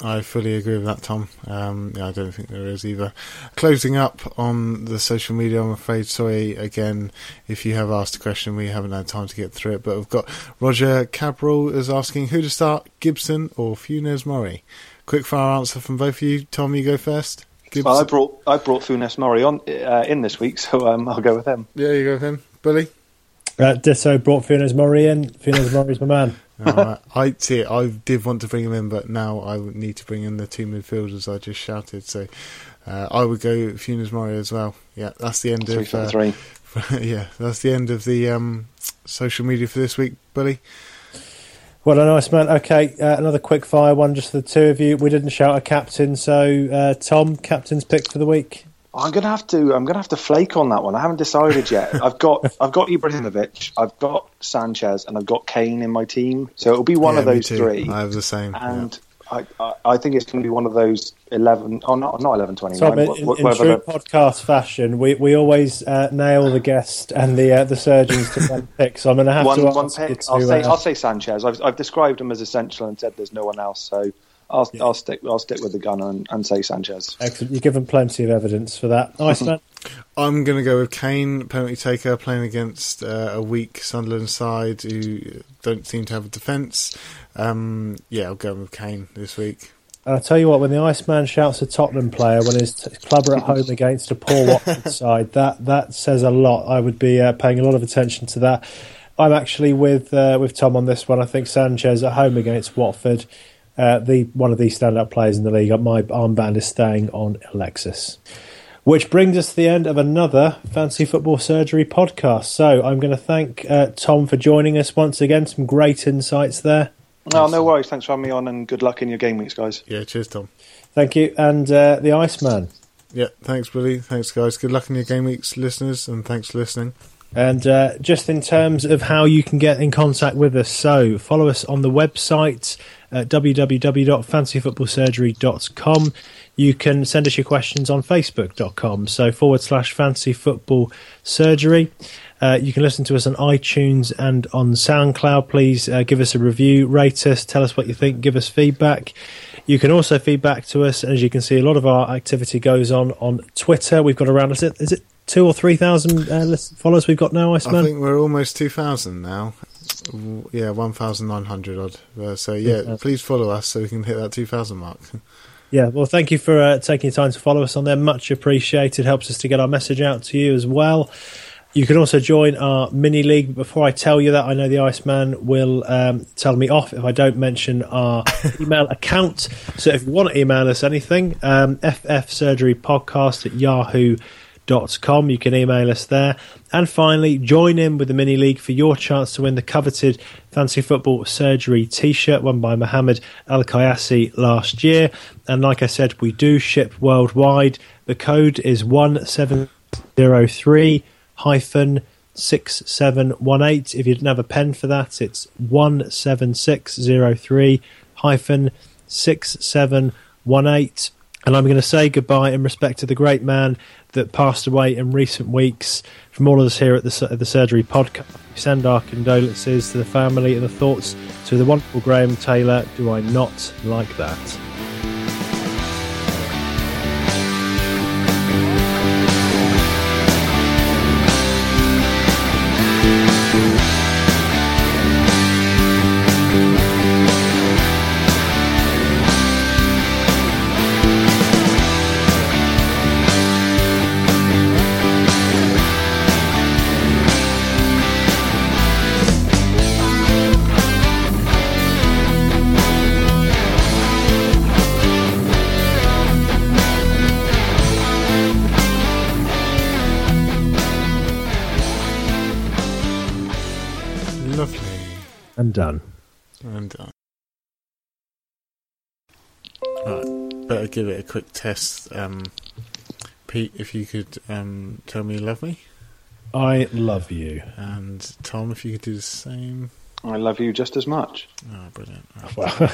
Yep. I fully agree with that, Tom. Um, yeah, I don't think there is either. Closing up on the social media, I'm afraid. Sorry again if you have asked a question, we haven't had time to get through it. But we've got Roger Cabral is asking who to start, Gibson or Funes Mori. Quick fire answer from both of you. Tom, you go first. Gibson. Well, I brought I brought Funes Mori on uh, in this week, so um, I'll go with him. Yeah, you go with him, Billy. Uh, Ditto brought Funes Mori in. Funes Mori's my man. I see. I did want to bring him in, but now I need to bring in the two midfielders I just shouted. So uh, I would go Funes Mori as well. Yeah, that's the end three of uh, three. yeah, that's the end of the um, social media for this week, Billy. Well, a nice man. Okay, uh, another quick fire one just for the two of you. We didn't shout a captain, so uh, Tom, captain's pick for the week. I'm gonna have to. I'm gonna have to flake on that one. I haven't decided yet. I've got. I've got Ibrahimovic. I've got Sanchez, and I've got Kane in my team. So it'll be one yeah, of those three. I have the same. And yeah. I, I, I, think it's going to be one of those eleven. Oh, not not eleven twenty Tom, in, in, in true podcast fashion, we, we always uh, nail the guest and the uh, the surgeons to one pick. So I'm going to have one, to one ask pick. you to, I'll say uh, I'll say Sanchez. I've I've described him as essential and said there's no one else. So I'll I'll stick I'll stick with the gun and, and say Sanchez. Excellent. You've given plenty of evidence for that. Iceman. I'm going to go with Kane, penalty taker, playing against uh, a weak Sunderland side who don't seem to have a defence. Um, yeah, I'll go with Kane this week. And I tell you what, when the Iceman shouts a Tottenham player when his t- club are at home against a poor Watford side, that that says a lot. I would be uh, paying a lot of attention to that. I'm actually with uh, with Tom on this one. I think Sanchez at home against Watford, uh, the one of the standout players in the league. My armband is staying on Alexis. Which brings us to the end of another Fantasy Football Surgery podcast. So I'm going to thank uh, Tom for joining us once again. Some great insights there. No, no worries. Thanks for having me on, and good luck in your game weeks, guys. Yeah, cheers, Tom. Thank you. And uh, the Iceman. Yeah, thanks, Billy. Thanks, guys. Good luck in your game weeks, listeners, and thanks for listening. And uh, just in terms of how you can get in contact with us, so follow us on the website at www.fantasyfootballsurgery.com. You can send us your questions on facebook.com, so forward slash fantasy football surgery. Uh, you can listen to us on iTunes and on SoundCloud. Please uh, give us a review, rate us, tell us what you think, give us feedback. You can also feedback to us. As you can see, a lot of our activity goes on on Twitter. We've got around, is it, is it two or three thousand uh, followers we've got now, I think we're almost 2,000 now. Yeah, 1,900 odd. Uh, so, yeah, Yeah. please follow us so we can hit that 2,000 mark. Yeah, well, thank you for uh, taking the time to follow us on there. Much appreciated. Helps us to get our message out to you as well. You can also join our mini league. Before I tell you that, I know the Iceman will um, tell me off if I don't mention our email account. So if you want to email us anything, um, ffsurgerypodcast at yahoo.com. You can email us there. And finally, join in with the mini league for your chance to win the coveted Fantasy Football Surgery t shirt won by Mohammed Al Kayasi last year. And like I said, we do ship worldwide. The code is 1703 hyphen 6718. If you didn't have a pen for that, it's 17603 hyphen 6718. And I'm going to say goodbye in respect to the great man that passed away in recent weeks. From all of us here at the, at the Surgery Podcast, we send our condolences to the family and the thoughts to the wonderful Graham Taylor. Do I not like that? Done. And done. Right, better give it a quick test. Um, Pete, if you could um, tell me you love me. I love you. And Tom, if you could do the same. I love you just as much. Oh, brilliant. Right. Well,